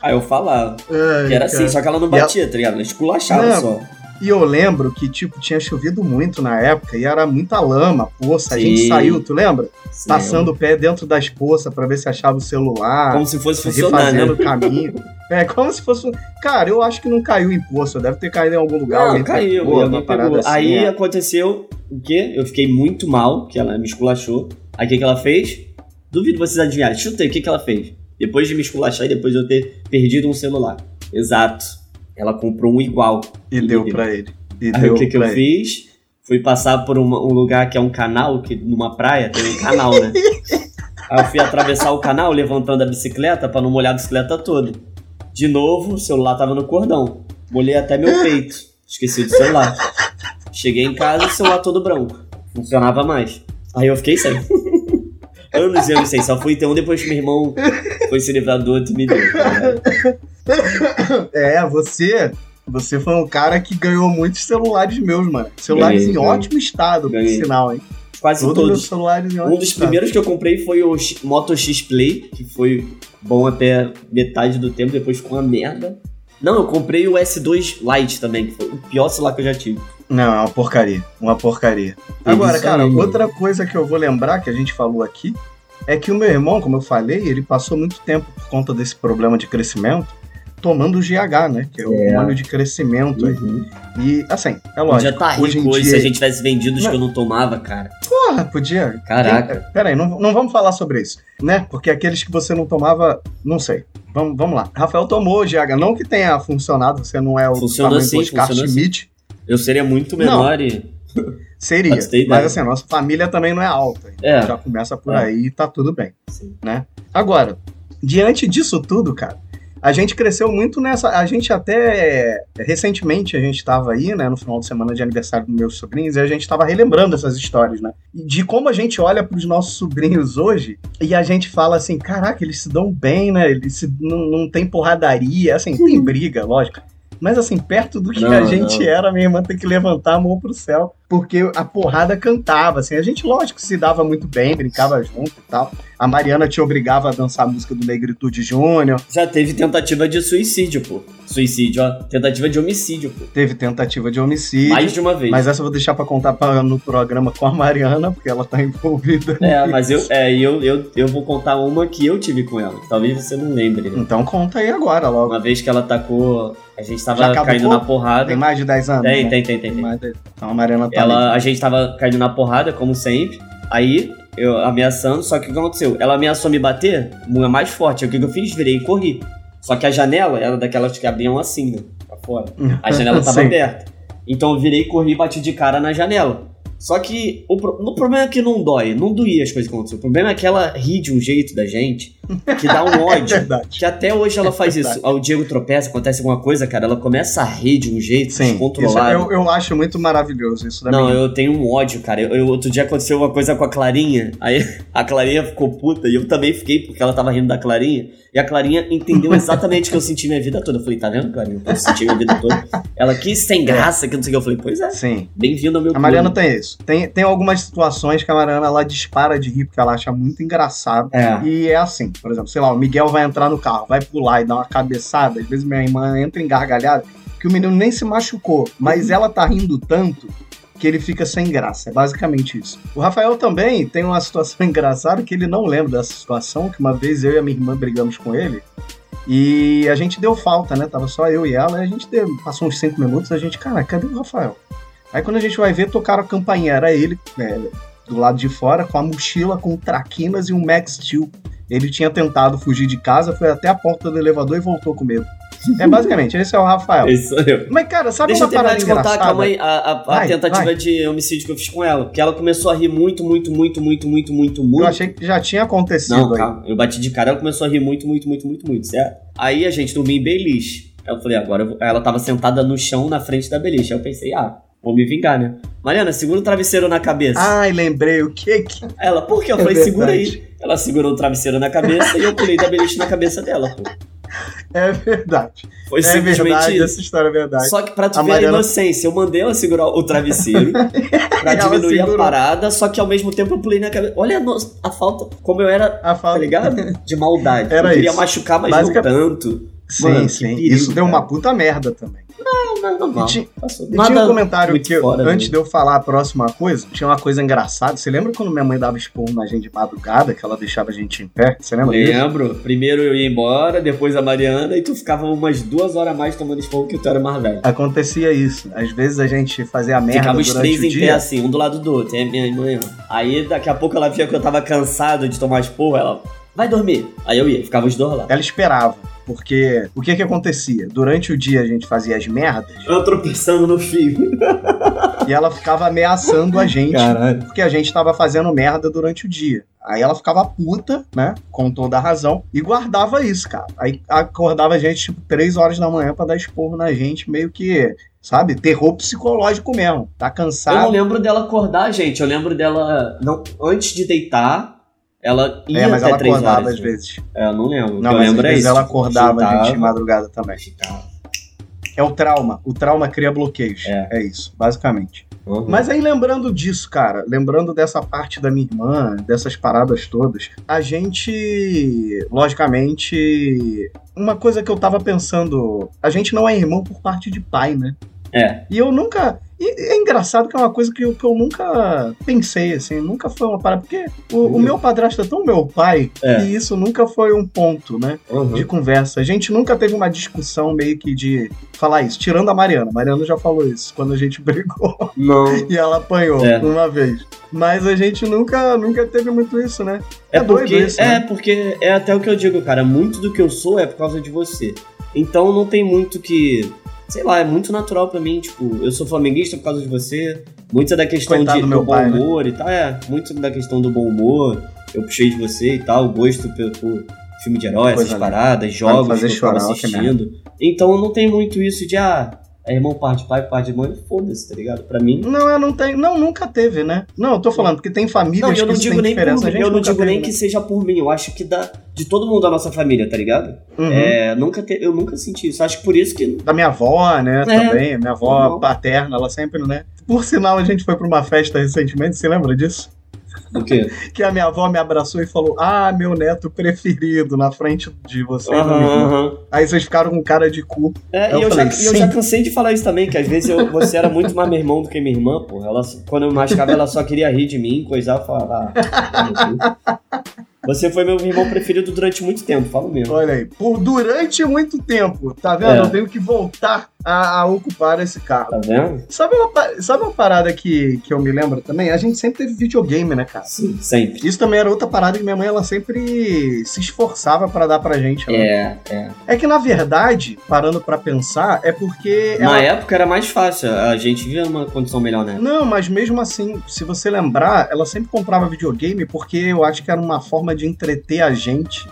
Aí eu falava. Ai, Que era assim, cara. só que ela não E ela- batia, tá ligado? Ela esculachava Não. só. E eu lembro que, tipo, tinha chovido muito na época e era muita lama, poça. A gente Sim. saiu, tu lembra? Sim, Passando o pé dentro das poças pra ver se achava o celular. Como se fosse funcionar, né? o caminho. É, como se fosse. Cara, eu acho que não caiu em poço, deve ter caído em algum lugar. Não, alguém caiu. pegou, alguém pegou. assim, Aí é. aconteceu o quê? Eu fiquei muito mal, que ela me esculachou. Aí o que, que ela fez? Duvido vocês adivinharem. Chuta aí, o que, que ela fez? Depois de me esculachar e depois de eu ter perdido um celular. Exato. Ela comprou um igual. E deu pra ele. E Aí deu o que, que eu ele. fiz? Fui passar por uma- um lugar que é um canal, que numa praia tem um canal, né? Aí eu fui atravessar o canal levantando a bicicleta pra não molhar a bicicleta toda. De novo, o celular tava no cordão. Molhei até meu peito. Esqueci do celular. Cheguei em casa o celular todo branco. Funcionava mais. Aí eu fiquei sem. Anos e anos sem. Só fui ter um depois que meu irmão foi se livrar do outro e me deu. tá? É, você. Você foi um cara que ganhou muitos celulares meus, mano. Celulares Ganhei, em ganhei. ótimo estado, Ganhei. por sinal, hein? Quase Todos todos. meus celulares em ótimo Um dos estado. primeiros que eu comprei foi o Moto X Play, que foi bom até metade do tempo, depois ficou uma merda. Não, eu comprei o S2 Lite também, que foi o pior celular que eu já tive. Não, é uma porcaria. Uma porcaria. Agora, cara, outra coisa que eu vou lembrar que a gente falou aqui é que o meu irmão, como eu falei, ele passou muito tempo por conta desse problema de crescimento tomando o GH, né? Que é o É. hormônio de crescimento aí. E, assim, é Podia lógico. estar hoje rico hoje dia... se a gente tivesse vendido os Não. que eu não tomava, cara. Porra, podia. Caraca. Pera aí, não, não vamos falar sobre isso, né? Porque aqueles que você não tomava, não sei. Vamos, vamos lá. Rafael tomou o GH. Não que tenha funcionado, você não é o Funcionou tamanho sim, Oscar funcionou Schmidt. Eu seria muito Não. menor e. Seria. Mas assim, a nossa família também não é alta. É. Já começa por É. aí e tá tudo bem. Sim. Né? Agora, diante disso tudo, cara, a gente cresceu muito nessa. A gente até. Recentemente a gente tava aí, né, no final de semana de aniversário dos meus sobrinhos, e a gente tava relembrando essas histórias, né? De como a gente olha pros nossos sobrinhos hoje e a gente fala assim: caraca, eles se dão bem, né? Eles se- não, não tem porradaria, assim, tem briga, lógico. Mas assim, perto do que Não, a gente não. era, minha irmã tem que levantar a mão pro céu, porque a porrada cantava, assim. A gente, lógico, se dava muito bem, brincava junto e tal. A Mariana te obrigava a dançar a música do Negritude Júnior. Já teve tentativa de suicídio, pô. Suicídio, ó. Tentativa de homicídio, pô. Teve tentativa de homicídio. Mais de uma vez. Mas essa eu vou deixar pra contar pra- no programa com a Mariana, porque ela tá envolvida. É, mas eu, é, e eu, eu, eu vou contar uma que eu tive com ela. que Talvez você não lembre, né? Então conta aí agora, logo. Uma vez que ela tacou. A gente tava caindo na porrada. Tem mais de 10 anos? Tem, né? tem, tem, tem, tem. mais de- Então a Mariana tá Ela, a gente tava caindo na porrada, como sempre. Aí, eu ameaçando, só que o que aconteceu? Ela ameaçou me bater, uma mais forte. O que eu fiz? Virei e corri. Só que a janela era daquelas que abriam assim, né? Pra fora. A janela tava aberta. Então eu virei, corri e bati de cara na janela. Só que o, pro- o problema é que não dói, não doía as coisas que aconteceram. O problema é que ela ri de um jeito da gente que dá um É ódio. verdade. que até hoje ela faz isso. Ao Diego tropeça, acontece alguma coisa, cara, ela começa a rir de um jeito Sim, descontrolado. eu, eu acho muito maravilhoso isso da Não, minha. eu tenho um ódio, cara. Eu, eu- outro dia aconteceu uma coisa com a Clarinha. Aí a Clarinha ficou puta e eu também fiquei porque ela tava rindo da Clarinha. E a Clarinha entendeu exatamente o que eu senti minha vida toda. Eu falei, tá vendo, Clarinha? Eu senti minha vida toda. Ela quis sem graça, que não sei o que. Eu falei, pois é. Sim. Bem-vindo ao meu A Mariana clube. tem isso. Tem, tem algumas situações que a Mariana ela dispara de rir porque ela acha muito engraçado. É. E é assim, por exemplo, sei lá, o Miguel vai entrar no carro, vai pular e dar uma cabeçada. Às vezes minha irmã entra em gargalhada, que o menino nem se machucou, mas ela tá rindo tanto que ele fica sem graça. É basicamente isso. O Rafael também tem uma situação engraçada que ele não lembra dessa situação, que uma vez eu e a minha irmã brigamos com ele. E a gente deu falta, né? Tava só eu e ela, e a gente deu, passou uns cinco minutos, a gente, cara, cadê o Rafael? Aí quando a gente vai ver, tocaram a campainha, era ele, né, do lado de fora, com a mochila, com traquinas e um Max Steel. Ele tinha tentado fugir de casa, foi até a porta do elevador e voltou com medo. É basicamente, esse é o Rafael. Esse sou eu. Mas, cara, sabe Deixa eu uma terminar parada de contar, engraçada? calma aí, a, a- a Vai, tentativa vai. de homicídio que eu fiz com ela. Porque ela começou a rir muito, muito, muito, muito, muito, muito, muito. Eu achei que já tinha acontecido Não, aí. calma. Eu bati de cara, ela começou a rir muito, muito, muito, muito, muito, certo? Aí a gente dormia em beliche. Eu falei, agora eu vou... Ela tava sentada no chão na frente da beliche. Aí eu pensei, ah, vou me vingar, né? Mariana, segura o travesseiro na cabeça. Ai, lembrei, o que que... Ela, por quê? Eu É falei, segura verdade. aí. Ela segurou o travesseiro na cabeça e eu pulei da beliche na cabeça dela, pô. É verdade. Foi é simplesmente verdade, isso. essa história é verdade. Só que pra tu A ver a Mariana- inocência, eu mandei ela segurar o travesseiro pra diminuir a parada, só que ao mesmo tempo eu pulei na cabeça. Olha a, no- a falta, como eu era, A tá falta... ligado? De maldade. Era eu queria isso. machucar, mas Basica- não tanto. Sim, Mano, sim. perigo, Isso deu cara. uma puta merda também. Não, E ti- Passou. E tinha um comentário que, eu- antes né? de eu falar a próxima coisa, tinha uma coisa engraçada. Você lembra quando minha mãe dava esporro na gente de madrugada, que ela deixava a gente em pé? Você lembra disso? Lembro. Primeiro eu ia embora, depois a Mariana, e tu ficava umas duas horas a mais tomando esporro que tu era mais velho. Acontecia isso. Às vezes a gente fazia merda Ficava os três em pé dia. assim, um do lado do outro. É minha mãe. Aí daqui a pouco ela via que eu tava cansado de tomar esporro, ela. Vai dormir. Aí eu ia, ficava os dois lá. Ela esperava. Porque o que que acontecia? Durante o dia a gente fazia as merdas Eu tropeçando no fio. e ela ficava ameaçando a gente Caralho. porque a gente tava fazendo merda durante o dia. Aí ela ficava puta, né? Com toda a razão. E guardava isso, cara. Aí acordava a gente, tipo, três horas da manhã pra dar esporro na gente, meio que, sabe? Terror psicológico mesmo. Tá Eu não cansado. lembro dela acordar, gente. Eu lembro dela. Não, antes de deitar, ela ia É, mas até ela três acordava horas. às né? vezes. É, eu não lembro. Não, eu mas às lembro é vezes ela acordava a gente Agitava, de madrugada também. É o trauma. O trauma cria bloqueios. É. É, isso, basicamente. Uhum. Mas aí lembrando disso, cara, lembrando dessa parte da minha irmã, dessas paradas todas, a gente, logicamente, uma coisa que eu tava pensando, a gente não é irmão por parte de pai, né? É. E eu nunca. E é engraçado que é uma coisa que eu, que eu nunca pensei, assim, nunca foi uma parada. Porque o, o meu padrasto é tão meu pai É. que isso nunca foi um ponto, né? Uhum. de conversa. A gente nunca teve uma discussão meio que de falar isso, tirando a Mariana. Mariana já falou isso quando a gente brigou Não. e ela apanhou É. uma vez. Mas a gente nunca, nunca teve muito isso, né? É, É doido porque, isso, é né? porque é até o que eu digo, cara. Muito do que eu sou é por causa de você. Então não tem muito que. Sei lá, é muito natural pra mim. Tipo, eu sou flamenguista por causa de você. Muito é da questão Coitado de, do bom pai, né? humor e tal. É, muito da questão do bom humor. Eu puxei de você e tal. Gosto por, por filme de herói, Coisa essas paradas, jogos que eu tava assistindo. Então não tem muito isso de, ah, é irmão parte de pai, parte de mãe. Foda-se, tá ligado? Pra mim. Não, eu não tenho. Não, nunca teve, né? Não, eu tô falando, porque tem famílias Não, eu não digo nem por mim, eu não digo teve, nem né? que seja por mim, eu acho que da, de todo mundo da nossa família, tá ligado? Uhum. É, nunca te- eu nunca senti isso. Acho que por isso que. Da minha avó, né? É. Também. Minha avó Normal. paterna, ela sempre, né? Por sinal, a gente foi pra uma festa recentemente, você lembra disso? Do quê? Que a minha avó me abraçou e falou: Ah, meu neto preferido, na frente de você. da minha Aham, irmã." aham. Aí vocês ficaram com cara de cu. É, Eu e eu, falei, já, eu já cansei de falar isso também, que às vezes eu- você era muito mais meu irmão do que minha irmã, porra. Ela, quando eu machucava, ela só queria rir de mim, coisar e falar. "Ah, você foi meu irmão preferido durante muito tempo, falo mesmo. Olha aí, por durante muito tempo, tá vendo? É. Eu tenho que voltar a, a ocupar esse cargo. Tá vendo? Sabe uma, sabe uma parada que, que eu me lembro também? A gente sempre teve videogame, né, cara? Sim, sempre. Isso também era outra parada que minha mãe ela sempre se esforçava pra dar pra gente. Né? É, é. É que na verdade, parando pra pensar, é porque ela Na época era mais fácil, a gente via uma condição melhor né? Não, mas mesmo assim, se você lembrar, ela sempre comprava videogame porque eu acho que era uma forma de entreter a gente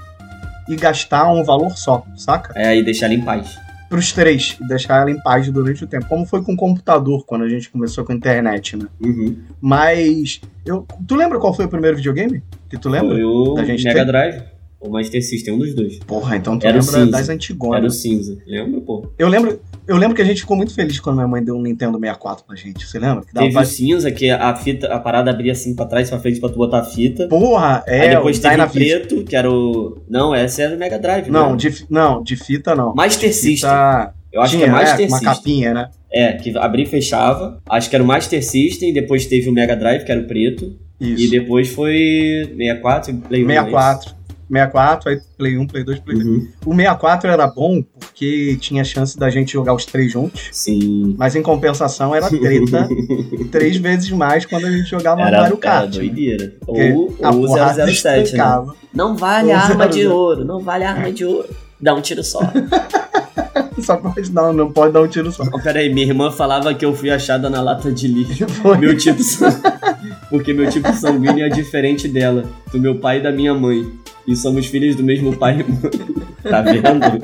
e gastar um valor só, saca? É, e deixar ela em paz. Pros três, e deixar ela em paz durante o tempo. Como foi com o computador, quando a gente começou com a internet, né? Uhum. Mas. Eu, tu lembra qual foi o primeiro videogame? Que tu lembra? Foi o Mega ter? Drive. O Master System, um dos dois. Porra, então tu Era lembra das Era o antigonas. cinza. Lembra, pô? Eu lembro, eu lembro que a gente ficou muito feliz quando minha mãe deu um Nintendo 64 pra gente. Você lembra? Que dava Teve o cinza, que a fita, a parada abria assim pra trás pra frente pra tu botar a fita. Porra, é. Aí depois teve o preto, que era o. Não, essa era o Mega Drive. Não, né? de, não, de fita não. Master System. Fita... Eu acho Tinha, que é Master é, uma System. capinha, né? É, que abria e fechava. Acho que era o Master System, depois teve o Mega Drive, que era o preto. Isso. E depois foi 64 e Play 1. 64. 64, aí Play 1, Play 2, Play 3. Uhum. O 64 era bom porque tinha chance da gente jogar os três juntos. Sim. Mas em compensação era treta três vezes mais quando a gente jogava Era, Mario era Kart. né? doideira. Porque Ou, a ou o porrada 007, né? Não vale Ou a arma de 00. ouro, não vale a arma de ouro. Dá um tiro só. Só pode dar, não pode dar um tiro só. Oh, peraí, minha irmã falava que eu fui achada na lata de lixo. Foi. Meu tipo Porque meu tipo sanguíneo é diferente dela, do meu pai e da minha mãe. E somos filhos do mesmo pai e mãe. Tá vendo?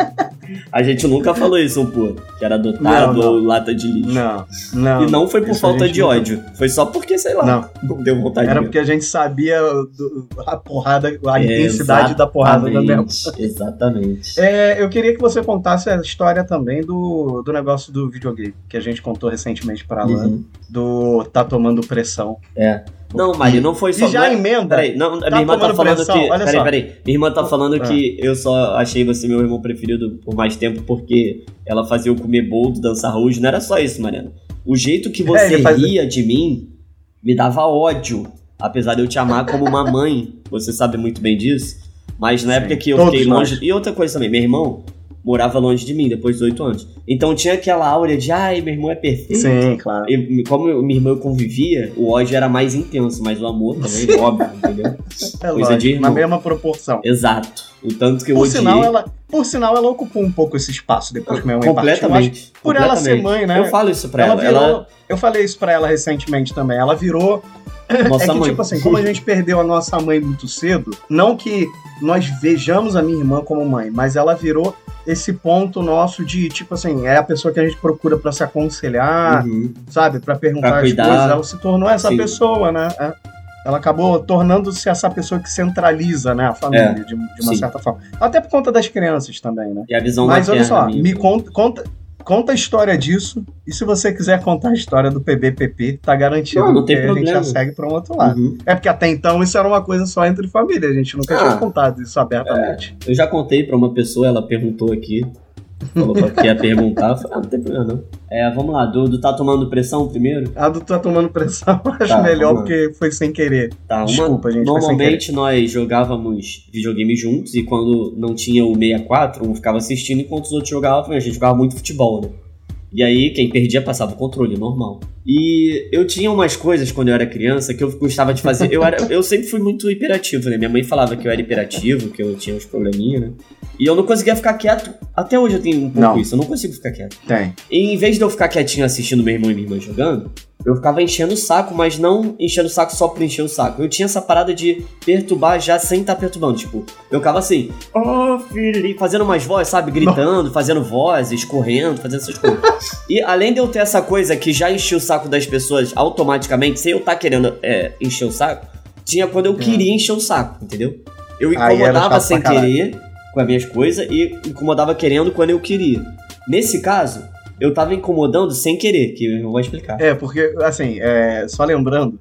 A gente nunca falou isso, pô. Que era adotado Não, não. ou lata de lixo. Não, não. E não foi por falta de ódio. Foi só porque, sei lá, Não. não, deu vontade Era porque a gente sabia do- a porrada, a intensidade da porrada da Exatamente, Exatamente. É, eu queria que você contasse a história também do, do negócio do videogame, que a gente contou recentemente pra Alan, Uhum. do tá tomando pressão. É. Não, Maria, não foi só. E já é- emenda. Peraí, não, Tá minha irmã tá falando pressão, que. olha Peraí, só. peraí. Minha irmã tá falando Ah. que eu só achei você meu irmão preferido por mais tempo porque ela fazia eu comer boldo, dançar rujo. Não era só isso, Mariana. O jeito que É, você faz- ria de mim me dava ódio. Apesar de eu te amar como uma mãe. Você sabe muito bem disso. Mas na Sim, época que eu fiquei nós. longe. E outra coisa também, meu irmão morava longe de mim depois dos oito anos. Então tinha aquela áurea de, ai, meu irmão é perfeito. Sim, claro. E como eu, minha irmã eu convivia, o ódio era mais intenso, mas o amor também, óbvio, entendeu? É Coisa lógico, de irmão. na mesma proporção. Exato. O tanto que eu Por odiei. sinal, ela, por sinal, ela ocupou um pouco esse espaço depois que minha mãe partiu. Eu acho completamente. por ela ser completamente. mãe, né? Eu falo isso pra ela. ela Ela, virou. Eu falei isso pra ela recentemente também. Ela virou. nossa é que, mãe. tipo assim, como a gente perdeu a nossa mãe muito cedo, não que nós vejamos a minha irmã como mãe, mas ela virou esse ponto nosso de, tipo assim, é a pessoa que a gente procura pra se aconselhar, Uhum. sabe? Pra perguntar Pra as cuidar. coisas. Ela se tornou essa Sim. pessoa, né? É. Ela acabou tornando-se essa pessoa que centraliza, né, a família, É. de, de uma Sim. certa forma. Até por conta das crianças também, né? E a visão Mas olha só, me conta, conta, conta a história disso. E se você quiser contar a história do PBPP, tá garantido. Não, não tem porque a gente já problema. segue para um outro lado. Uhum. É porque até então isso era uma coisa só entre família. A gente nunca Ah. tinha contado isso abertamente. Eu já contei pra uma pessoa, ela perguntou aqui. Falou que ia perguntar. Eu falei, ah, não tem problema não. É, vamos lá, do, do tá tomando pressão primeiro? A do tá tomando pressão, eu acho Tá, melhor porque foi sem querer. Tá, uma, Desculpa, gente, Normalmente nós jogávamos videogame juntos e quando não tinha o 64, um ficava assistindo enquanto os outros jogavam, a gente jogava muito futebol, né? E aí, quem perdia passava o controle, normal. E eu tinha umas coisas quando eu era criança que eu gostava de fazer. Eu, era, eu sempre fui muito hiperativo, né? Minha mãe falava que eu era hiperativo, que eu tinha uns probleminha, né? E eu não conseguia ficar quieto. Até hoje eu tenho um pouco Não. isso, eu não consigo ficar quieto. Tem. E em vez de eu ficar quietinho assistindo meu irmão e minha irmã jogando, eu ficava enchendo o saco, mas não enchendo o saco só por encher o saco. Eu tinha essa parada de perturbar já sem estar perturbando. Tipo, eu ficava assim, ô Felipe, fazendo umas vozes, sabe? Gritando, fazendo vozes, correndo, fazendo essas coisas. e além de eu ter essa coisa que já enchia o saco das pessoas automaticamente, sem eu estar querendo é, encher o saco, tinha quando eu queria encher o saco, entendeu? Eu incomodava sem querer com as minhas coisas e incomodava querendo quando eu queria. Nesse caso, eu tava incomodando sem querer, que eu vou explicar. É, porque, assim, é, só lembrando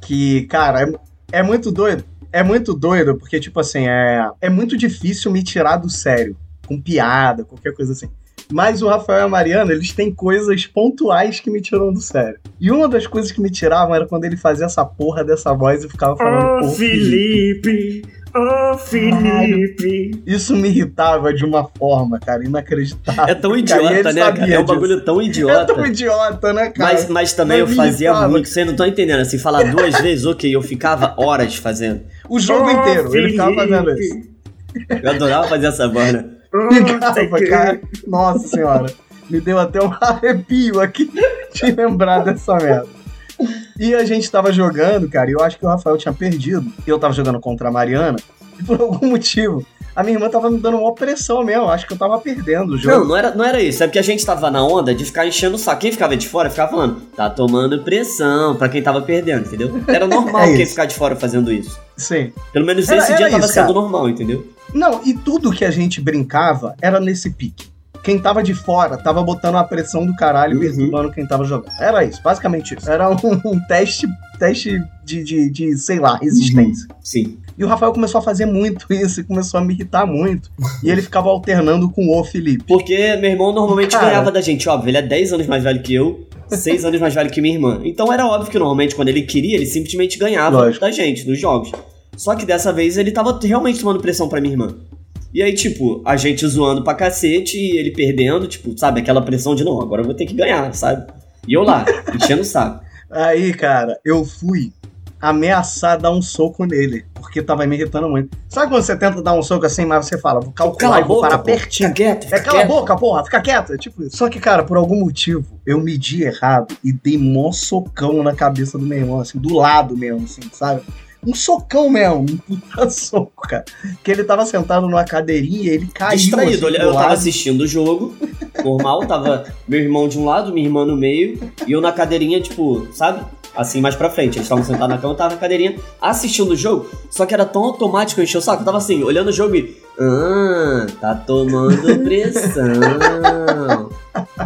que, cara, é, é muito doido. É muito doido, porque, tipo assim, é, é muito difícil me tirar do sério. Com piada, qualquer coisa assim. Mas o Rafael e a Mariana, eles têm coisas pontuais que me tiram do sério. E uma das coisas que me tiravam era quando ele fazia essa porra dessa voz e ficava falando, "Ô, Felipe. ô Felipe. Isso me irritava de uma forma, cara, inacreditável. É tão e idiota, né? cara? É um disso. bagulho tão É idiota. tão idiota, né, cara? Mas, mas também eu Mas me fazia irritava. muito, vocês não estão entendendo. Assim, falar duas vezes, ok, eu ficava horas fazendo. O jogo Ô, inteiro, ele ficava Felipe. fazendo isso. Eu adorava fazer essa voz, cara. Nossa senhora. Me deu até um arrepio aqui de lembrar dessa merda. E a gente tava jogando, cara, e eu acho que o Rafael tinha perdido. Eu tava jogando contra a Mariana, e por algum motivo, a minha irmã tava me dando uma pressão mesmo. Acho que eu tava perdendo o Não, jogo. não era, não era isso. É porque a gente tava na onda de ficar enchendo o saco. Quem ficava de fora ficava falando, tá tomando pressão pra quem tava perdendo, entendeu? Era normal É quem ficar de fora fazendo isso. Sim. Pelo menos Era- esse era dia tava isso, sendo cara. normal, entendeu? Não, e tudo que a gente brincava era nesse pique. Quem tava de fora tava botando a pressão do caralho, Uhum. perturbando quem tava jogando. Era isso, basicamente isso. Era um, um teste, teste de, de, de, sei lá, resistência. Sim. E o Rafael começou a fazer muito isso e começou a me irritar muito. E ele ficava alternando com o Felipe. Porque meu irmão normalmente Cara. ganhava da gente, óbvio. Ele é 10 anos mais velho que eu, 6 anos mais velho que minha irmã. Então era óbvio que normalmente quando ele queria, ele simplesmente ganhava Lógico. da gente, nos jogos. Só que dessa vez ele tava realmente tomando pressão pra minha irmã. E aí, tipo, a gente zoando pra cacete e ele perdendo, tipo, sabe, aquela pressão de não, agora eu vou ter que ganhar, sabe? E eu lá, enchendo o saco. Aí, cara, eu fui ameaçar dar um soco nele, porque tava me irritando muito. Sabe quando você tenta dar um soco assim, mas você fala, vou calcular a e vou boca, parar pertinho. Fica quieto, fica É cala a quieto. boca, porra, fica quieto. É tipo isso. Só que, cara, por algum motivo, eu medi errado e dei mó socão na cabeça do meu irmão, assim, do lado mesmo, assim, sabe? Um socão mesmo, um puta soco, cara. Que ele tava sentado numa cadeirinha e ele caiu. Distraído, assim, eu tava lado. assistindo o jogo, normal, tava meu irmão de um lado, minha irmã no meio, e eu na cadeirinha, tipo, sabe? Assim, mais pra frente. Eles estavam sentados na cama, eu tava na cadeirinha assistindo o jogo, só que era tão automático, eu enchi o saco, eu tava assim, olhando o jogo e. Ah, tá tomando pressão.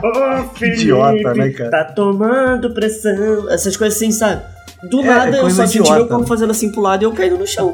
Ô, Que idiota, né, cara? Tá tomando pressão. Essas coisas assim, sabe? Do É, nada é eu só senti meu corpo fazendo assim pro lado e eu caindo no chão.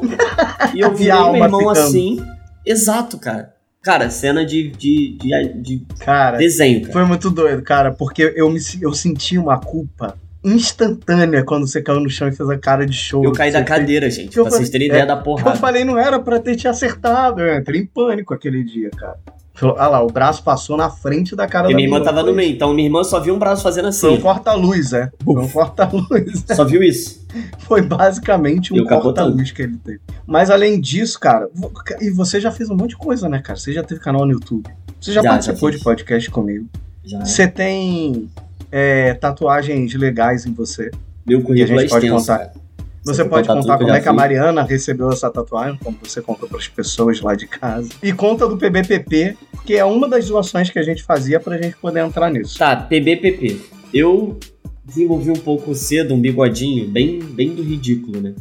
e eu vi meu irmão ficando. assim. Exato, cara. Cara, cena de, de, de, de Cara, desenho, cara. foi muito doido, cara, porque eu, me, eu senti uma culpa instantânea quando você caiu no chão e fez a cara de show. Eu caí da Você fez- cadeira, gente, que eu pra vocês terem falei- ideia da Eu porrada. falei, não era pra ter te acertado. Eu entrei em pânico aquele dia, cara. Falou, Ah lá, o braço passou na frente da cara Porque da minha irmã menina. tava no meio, então minha irmã só viu um braço fazendo Foi um assim. corta-luz, é. Foi um corta-luz. Só viu isso. Foi basicamente um corta-luz que ele teve. Mas além disso, cara, e você já fez um monte de coisa, né, cara? Você já teve canal no YouTube. Você já, Já, participou já de podcast comigo. Já. Você tem é, tatuagens legais em você. Meu currículo é gente pode extenso, contar. Você Você pode contar contar como é que a. Mariana recebeu essa tatuagem, como você contou para as pessoas lá de casa. E conta do PBPP, que é uma das doações que a gente fazia pra gente poder entrar nisso. Tá, PBPP. Eu desenvolvi um pouco cedo um bigodinho bem, bem do ridículo, né?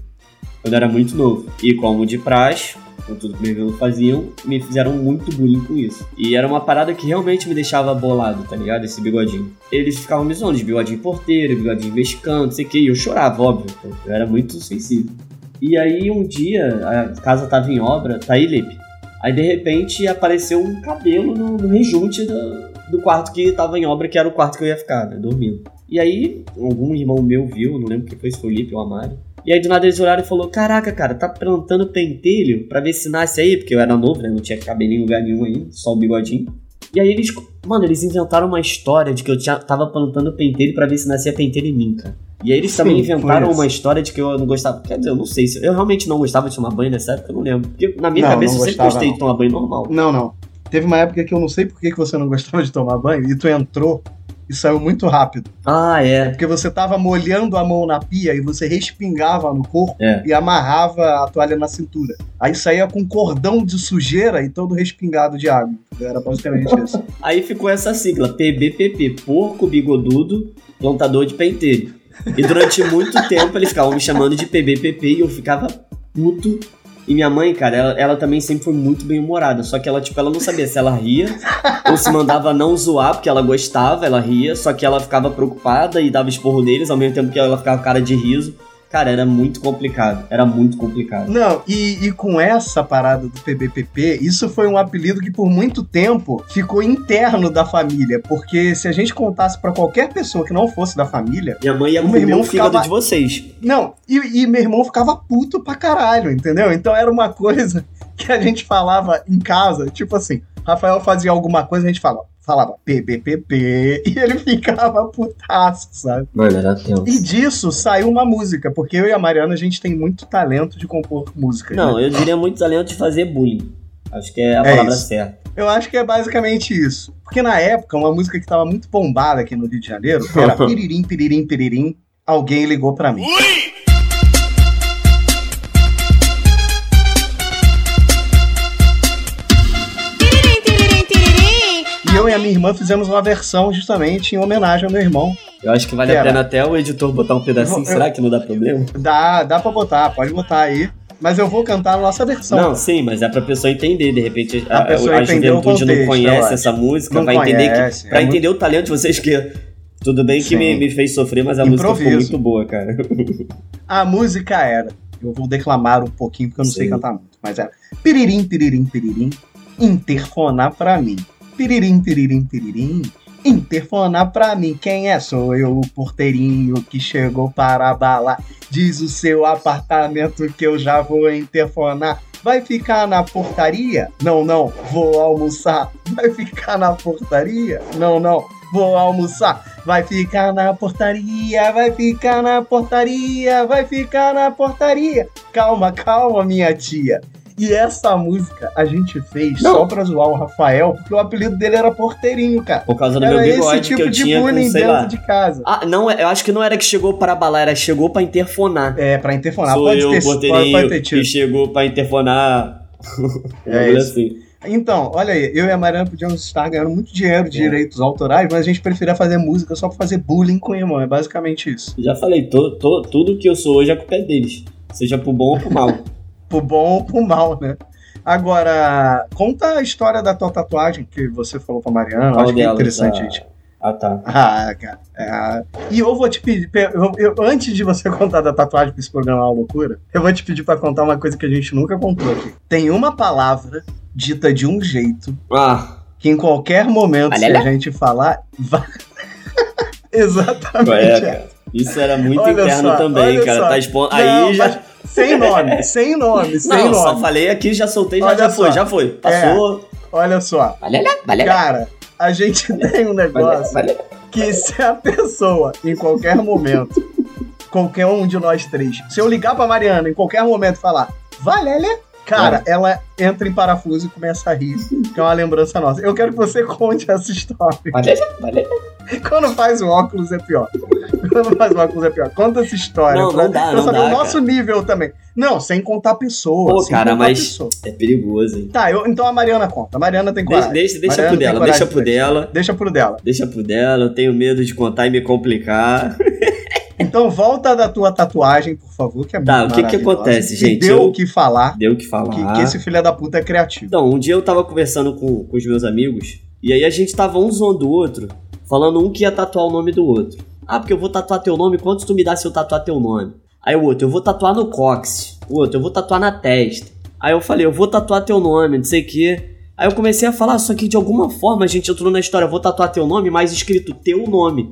Quando era muito novo. E como de praxe, com tudo meus irmãos faziam, me fizeram muito bullying com isso. E era uma parada que realmente me deixava bolado, tá ligado? Esse bigodinho. Eles ficavam me zoando de bigodinho porteiro, bigodinho mexicano, não sei o que. E eu chorava, óbvio. Eu era muito sensível. E aí um dia, a casa tava em obra, tá aí, Lipe? Aí de repente apareceu um cabelo no, no rejunte do, do quarto que tava em obra, que era o quarto que eu ia ficar, né? Dormindo. E aí, algum irmão meu viu, não lembro quem foi, se foi o Lipe ou o Amário. E aí do nada eles olharam e falou: Caraca, cara, tá plantando pentelho pra ver se nasce aí, porque eu era novo, né? Não tinha cabelo em lugar nenhum ainda, só o bigodinho. E aí eles, mano, eles inventaram uma história de que eu tinha, tava plantando pentelho pra ver se nascia pentelho em mim, cara. E aí eles também inventaram uma história de que eu não gostava. Quer dizer, eu não sei se. Eu realmente não gostava de tomar banho nessa época, eu não lembro. Porque na minha Não, cabeça não eu sempre gostava, gostei não. de tomar banho normal. Não, não. Teve uma época que eu não sei por que que você não gostava de tomar banho e tu entrou e saiu muito rápido. Ah, é. Porque você tava molhando a mão na pia e você respingava no corpo É. e amarrava a toalha na cintura. Aí saía com cordão de sujeira e todo respingado de água. Era basicamente isso. Aí ficou essa sigla, PBPP, Porco Bigodudo Plantador de Pentelho. E durante muito tempo eles ficavam me chamando de PBPP e eu ficava puto. E minha mãe, cara, ela, ela também sempre foi muito bem humorada. Só que ela, tipo, ela não sabia se ela ria ou se mandava não zoar, porque ela gostava, ela ria, só que ela ficava preocupada e dava esporro neles, ao mesmo tempo que ela ficava com cara de riso. Cara, era muito complicado. Era muito complicado. Não, e, e com essa parada do PBPP, isso foi um apelido que por muito tempo ficou interno da família. Porque se a gente contasse pra qualquer pessoa que não fosse da família, Minha mãe ia meu irmão o ficava- de vocês. Não, e, e meu irmão ficava puto pra caralho, entendeu? Então era uma coisa que a gente falava em casa, tipo assim, Rafael fazia alguma coisa, a gente falava, falava PBPP, e ele ficava putaço, sabe? Mano, era tenso. E disso saiu uma música, porque eu e a Mariana, a gente tem muito talento de compor músicas. Não, né? eu diria muito talento de fazer bullying. Acho que é a É palavra isso. certa. Eu acho que é basicamente isso. Porque na época, uma música que tava muito bombada aqui no Rio de Janeiro era Piririm, Piririm, Piririm, alguém ligou pra mim. E e a minha irmã fizemos uma versão justamente em homenagem ao meu irmão. Eu acho que vale Pera. a pena até o editor botar um pedacinho. Eu- Será que não dá problema? Dá, dá pra botar, pode botar aí. Mas eu vou cantar a nossa versão. Não, sim, mas é pra pessoa entender. De repente, A a, pessoa a entender juventude contexto, não conhece essa música, Não vai entender conhece, que. é Pra muito- entender o talento de vocês que. Tudo bem que Sim. me, me fez sofrer, mas a música ficou Improviso. muito boa, cara. A música era. Eu vou declamar um pouquinho porque eu não sei Sim. cantar muito. Mas era. Piririm, piririm, piririm. Interfonar pra mim. Piririm, piririm, piririm. Interfonar pra mim. Quem é? Sou eu, o porteirinho que chegou para abalar. Diz o seu apartamento que eu já vou interfonar. Vai ficar na portaria? Não, não, vou almoçar. Vai ficar na portaria? Não, não, vou almoçar. Vai ficar na portaria, vai ficar na portaria, vai ficar na portaria. Calma, calma, minha tia. E essa música a gente fez Não. só pra zoar o Rafael, porque o apelido dele era Porteirinho, cara. Por causa do Era meu esse bigode tipo que eu de tinha com, bullying sei dentro lá. de casa. Ah, não, eu acho que não era que chegou para abalar, era chegou pra interfonar. É, pra interfonar. Sou pode, eu, ter, o pode, porteirinho, pode ter tido. que chegou pra interfonar. É isso. assim. Então, olha aí, eu e a Mariana podíamos estar ganhando muito dinheiro de É. direitos autorais, mas a gente preferia fazer música só pra fazer bullying com o irmão. É basicamente isso. Já falei, to, to- tudo que eu sou hoje é culpa deles. Seja pro bom ou pro mal. Pro bom ou pro mal, né? Agora, conta a história da tua tatuagem que você falou pra Mariana. Qual Acho que é interessante, A- gente. Ah, tá. Ah, cara. é. E eu vou te pedir, eu- eu- antes de você contar da tatuagem pra esse programa é uma loucura, eu vou te pedir pra contar uma coisa que a gente nunca contou aqui. Tem uma palavra dita de um jeito Ah, que em qualquer momento, se a gente falar, vai... Exatamente. é, cara? Isso era muito Olha interno só, também, cara. só. Tá expondo. Não, Aí já. Sem nome, sem nome, sem Não, só nome. falei aqui, já soltei, já, já foi, só. É. já foi. Passou. Olha só. Valeu, valeu. Cara, a gente tem um negócio valeu. que se a pessoa, em qualquer momento, qualquer um de nós três, se eu ligar pra Mariana em qualquer momento e falar, Valélia, cara, ela entra em parafuso e começa a rir, que é uma lembrança nossa. Eu quero que você conte essa história. Valeu, valeu. Quando faz o óculos é pior. Quando faz o óculos é pior. Conta essa história. Não, pra, não dá, pra não saber dá, o nosso nível também. Não, sem contar pessoa. Pô, cara, mas- pessoa. É perigoso, hein? Tá, eu- então a Mariana conta. A Mariana tem Deixa, coragem. deixa, deixa Mariana pro dela, deixa de pro dela. Deixa pro dela. Deixa pro dela, eu tenho medo de contar e me complicar. Então volta da tua tatuagem, por favor, que é Tá, muito o que que acontece, gente? deu Eu- o que falar, Deu o que falar. que, que esse filho da puta é criativo. Então, um dia eu tava conversando com, com os meus amigos, e aí a gente tava um zoando o outro, falando um que ia tatuar o nome do outro. Ah, porque eu vou tatuar teu nome, quanto tu me dá se eu tatuar teu nome? Aí o outro, eu vou tatuar no cox. O outro, eu vou tatuar na testa. Aí eu falei, eu vou tatuar teu nome, não sei o quê. Aí eu comecei a falar, só que de alguma forma a gente entrou na história, eu vou tatuar teu nome, mas escrito teu nome.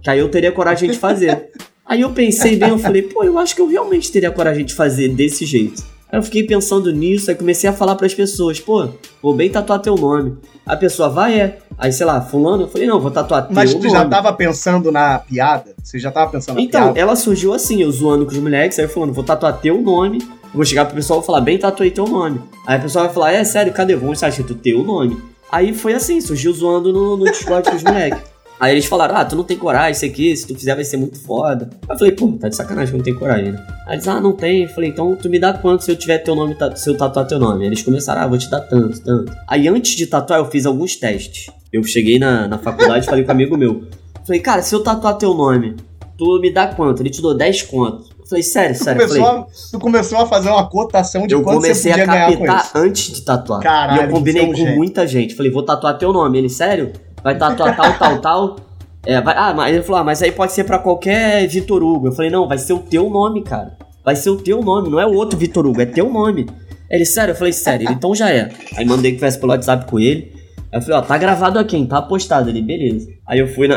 Que aí eu teria coragem de fazer. Aí eu pensei bem, eu falei, pô, eu acho que eu realmente teria coragem de fazer desse jeito. Aí eu fiquei pensando nisso, aí comecei a falar pras pessoas, pô, vou bem tatuar teu nome. A pessoa vai, é. Aí, sei lá, fulano, eu falei, não, vou tatuar teu Mas tu nome. já tava pensando na piada? Você já tava pensando na Então, piada? ela surgiu assim, eu zoando com os moleques, aí eu falando, vou tatuar teu nome. Vou chegar pro pessoal e falar, bem, tatuei teu nome. Aí o pessoal vai falar, é sério, cadê? Vamos estar escrito teu nome. Aí foi assim, surgiu zoando no, no Discord com os moleques. Aí eles falaram, ah, tu não tem coragem, isso aqui, se tu fizer vai ser muito foda. Aí eu falei, pô, tá de sacanagem que eu não tenho coragem, né? Aí eles, ah, não tem. Eu falei, então tu me dá quanto se eu tiver teu nome, se eu tatuar teu nome? Aí eles começaram, ah, vou te dar tanto, tanto. Aí antes de tatuar, eu fiz alguns testes. Eu cheguei na, na faculdade e falei com um amigo meu. Falei, cara, se eu tatuar teu nome, tu me dá quanto? Ele te dou 10 conto. Eu falei, sério, Tu sério. Eu começou, falei, a, tu começou a fazer uma cotação de eu quanto você comecei podia a ganhar com captar isso. antes de tatuar. Caralho, e eu combinei é um com gênio. muita gente. Falei, vou tatuar teu nome. Ele, sério? Vai tatuar tal, tal, tal. É, vai- ah, mas ele falou, ah, mas aí pode ser pra qualquer Vitor Hugo. Eu falei, não, vai ser o teu nome, cara. Vai ser o teu nome, não é o outro Vitor Hugo, é teu nome. Ele, sério? Eu falei, sério. Ele, então já é. Aí mandei que tivesse pelo WhatsApp com ele. Aí eu falei, ó, tá gravado aqui, hein? Tá postado. Ele, beleza. Aí eu fui na.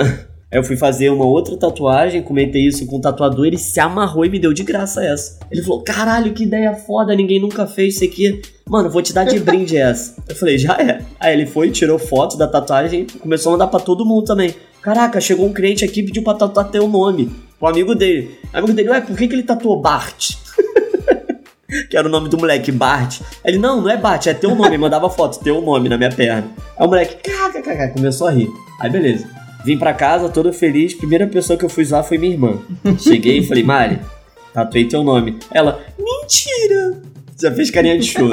Aí eu fui fazer uma outra tatuagem, comentei isso com o tatuador, ele se amarrou e me deu de graça essa. Ele falou, caralho, que ideia foda, ninguém nunca fez isso aqui. Mano, vou te dar de brinde essa. Eu falei, já é. Aí ele foi, tirou foto da tatuagem começou a mandar pra todo mundo também. Caraca, chegou um cliente aqui e pediu pra tatuar teu nome. O amigo dele. O amigo dele, ué, por que, que ele tatuou Bart? que era o nome do moleque, Bart. Ele, não, não é Bart, é teu nome. Mandava foto, teu nome na minha perna. Aí o moleque, kkk, começou a rir. Aí beleza. Vim pra casa todo feliz. Primeira pessoa que eu fui zoar foi minha irmã. Cheguei e falei, Mari, tatuei teu nome. Ela, mentira! Já fez carinha de choro.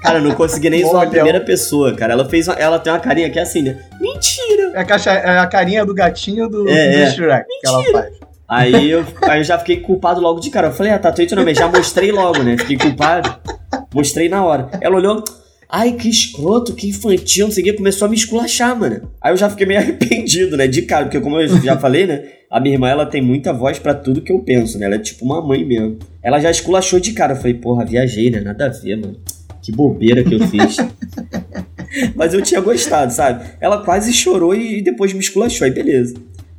Cara, eu não consegui nem zoar a primeira pessoa, cara. Ela fez uma- ela tem uma carinha que é assim, né? Mentira! É a, caixa, é a carinha do gatinho do, É, do é. Shrek que ela faz. Aí eu, aí eu já fiquei culpado logo de cara. Eu falei, ah, tatuei teu nome. Já mostrei logo, né? Fiquei culpado. Mostrei na hora. Ela olhou, ai, que escroto, que infantil, não sei o que. Começou a me esculachar, mano. Aí eu já fiquei meio arrependido, né? De cara, porque como eu já falei, né? A minha irmã, ela tem muita voz pra tudo que eu penso, né? Ela é tipo uma mãe mesmo. Ela já esculachou de cara. Eu falei, porra, viajei, né? Nada a ver, mano. Que bobeira que eu fiz. Mas eu tinha gostado, sabe? Ela quase chorou e depois me esculachou, aí beleza.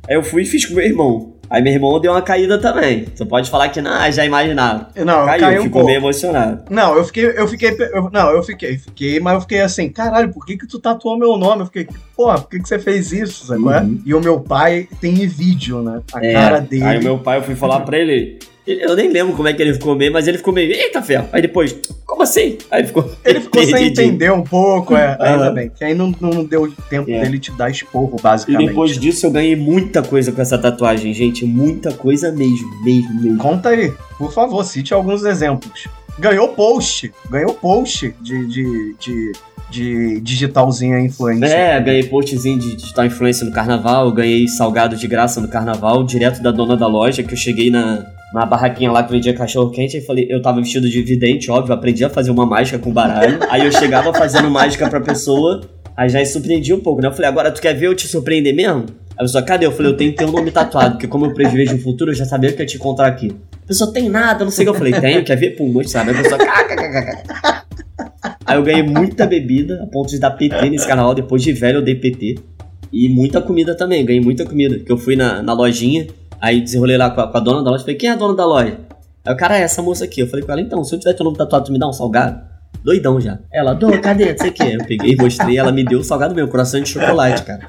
Aí eu fui e fiz com meu irmão. Aí meu irmão deu uma caída também. Você pode falar que, não, já imaginava. Não, Caiu, caiu um ficou pouco. meio emocionado. Não, eu fiquei, eu fiquei, eu- não, eu fiquei, fiquei, mas eu fiquei assim, caralho, por que que tu tatuou meu nome? Eu fiquei, porra, por que que você fez isso, sabe é? Uhum. E o meu pai tem em vídeo, né, a É, cara dele. Aí o meu pai, eu fui falar pra ele. Eu nem lembro como é que ele ficou meio, mas ele ficou meio, eita ferro. Aí depois, como assim? Aí ficou. Ele ficou sem entender um pouco, é, ainda Aham. bem, que aí não, não deu tempo É. dele te dar esporro, E basicamente. depois disso eu ganhei muita coisa com essa tatuagem, gente. Muita coisa mesmo, mesmo, mesmo. Conta aí, por favor, cite alguns exemplos. Ganhou post, ganhou post de, de, de, de digitalzinha influencer. É, ganhei postzinho de digital influência no carnaval, ganhei salgado de graça no carnaval, direto da dona da loja, que eu cheguei na, na barraquinha lá que vendia cachorro quente e falei, eu tava vestido de vidente, óbvio, aprendi a fazer uma mágica com baralho. aí eu chegava fazendo mágica pra pessoa, Aí já surpreendi um pouco, né? Eu falei, agora tu quer ver eu te surpreender mesmo? A pessoa, cadê? Eu falei, eu tenho que ter um nome tatuado, porque como eu prevejo o futuro, eu já sabia que eu ia te encontrar aqui. A pessoa, tem nada, não sei o que. Eu falei, tenho, quer ver? Pum, sabe? A pessoa. Aí eu ganhei muita bebida, a ponto de dar PT nesse canal. Depois de velho, eu dei PT. E muita comida também, ganhei muita comida. Que eu fui na, na lojinha, aí desenrolei lá com a, com a dona da loja. Falei, quem é a dona da loja? Aí o cara é essa moça aqui. Eu falei com ela, então, se eu tiver teu nome tatuado, tu me dá um salgado? Doidão já. Ela, Dô, cadê? Não sei o que. Eu peguei, mostrei, ela me deu o salgado meu, coração de chocolate, cara.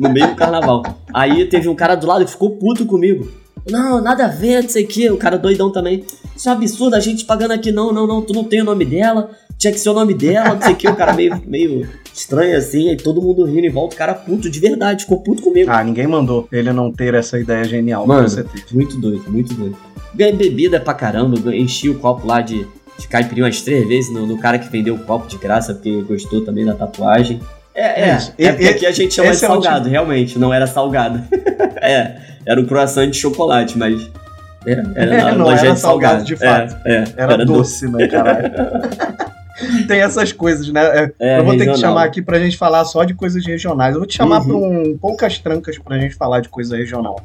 No meio do carnaval. Aí teve um cara do lado que ficou puto comigo. Não, nada a ver, não sei o que. O cara doidão também. Isso é um absurdo, a gente pagando aqui. Não, não, não, tu não tem o nome dela. Tinha que ser o nome dela, não sei o que. O cara meio, meio estranho assim. Aí todo mundo rindo em volta. O cara puto de verdade, ficou puto comigo. Ah, ninguém mandou ele não ter essa ideia genial Mano, que você teve. muito doido, muito doido. Ganhei bebida pra caramba, enchi o copo lá de, de caipirinha umas três vezes no, no cara que vendeu o copo de graça, porque gostou também da tatuagem. É, é, Isso. é, porque aqui a gente chama de é salgado, realmente, não era salgado. é, era um croissant de chocolate, mas. Era, era É, não era de salgado, de fato. É, é, Era, doce, né, caralho? Tem essas coisas, né? É, É, eu vou ter que regional. chamar aqui pra gente falar só de coisas regionais. Eu vou te chamar Uhum. pra um poucas trancas pra gente falar de coisa regional.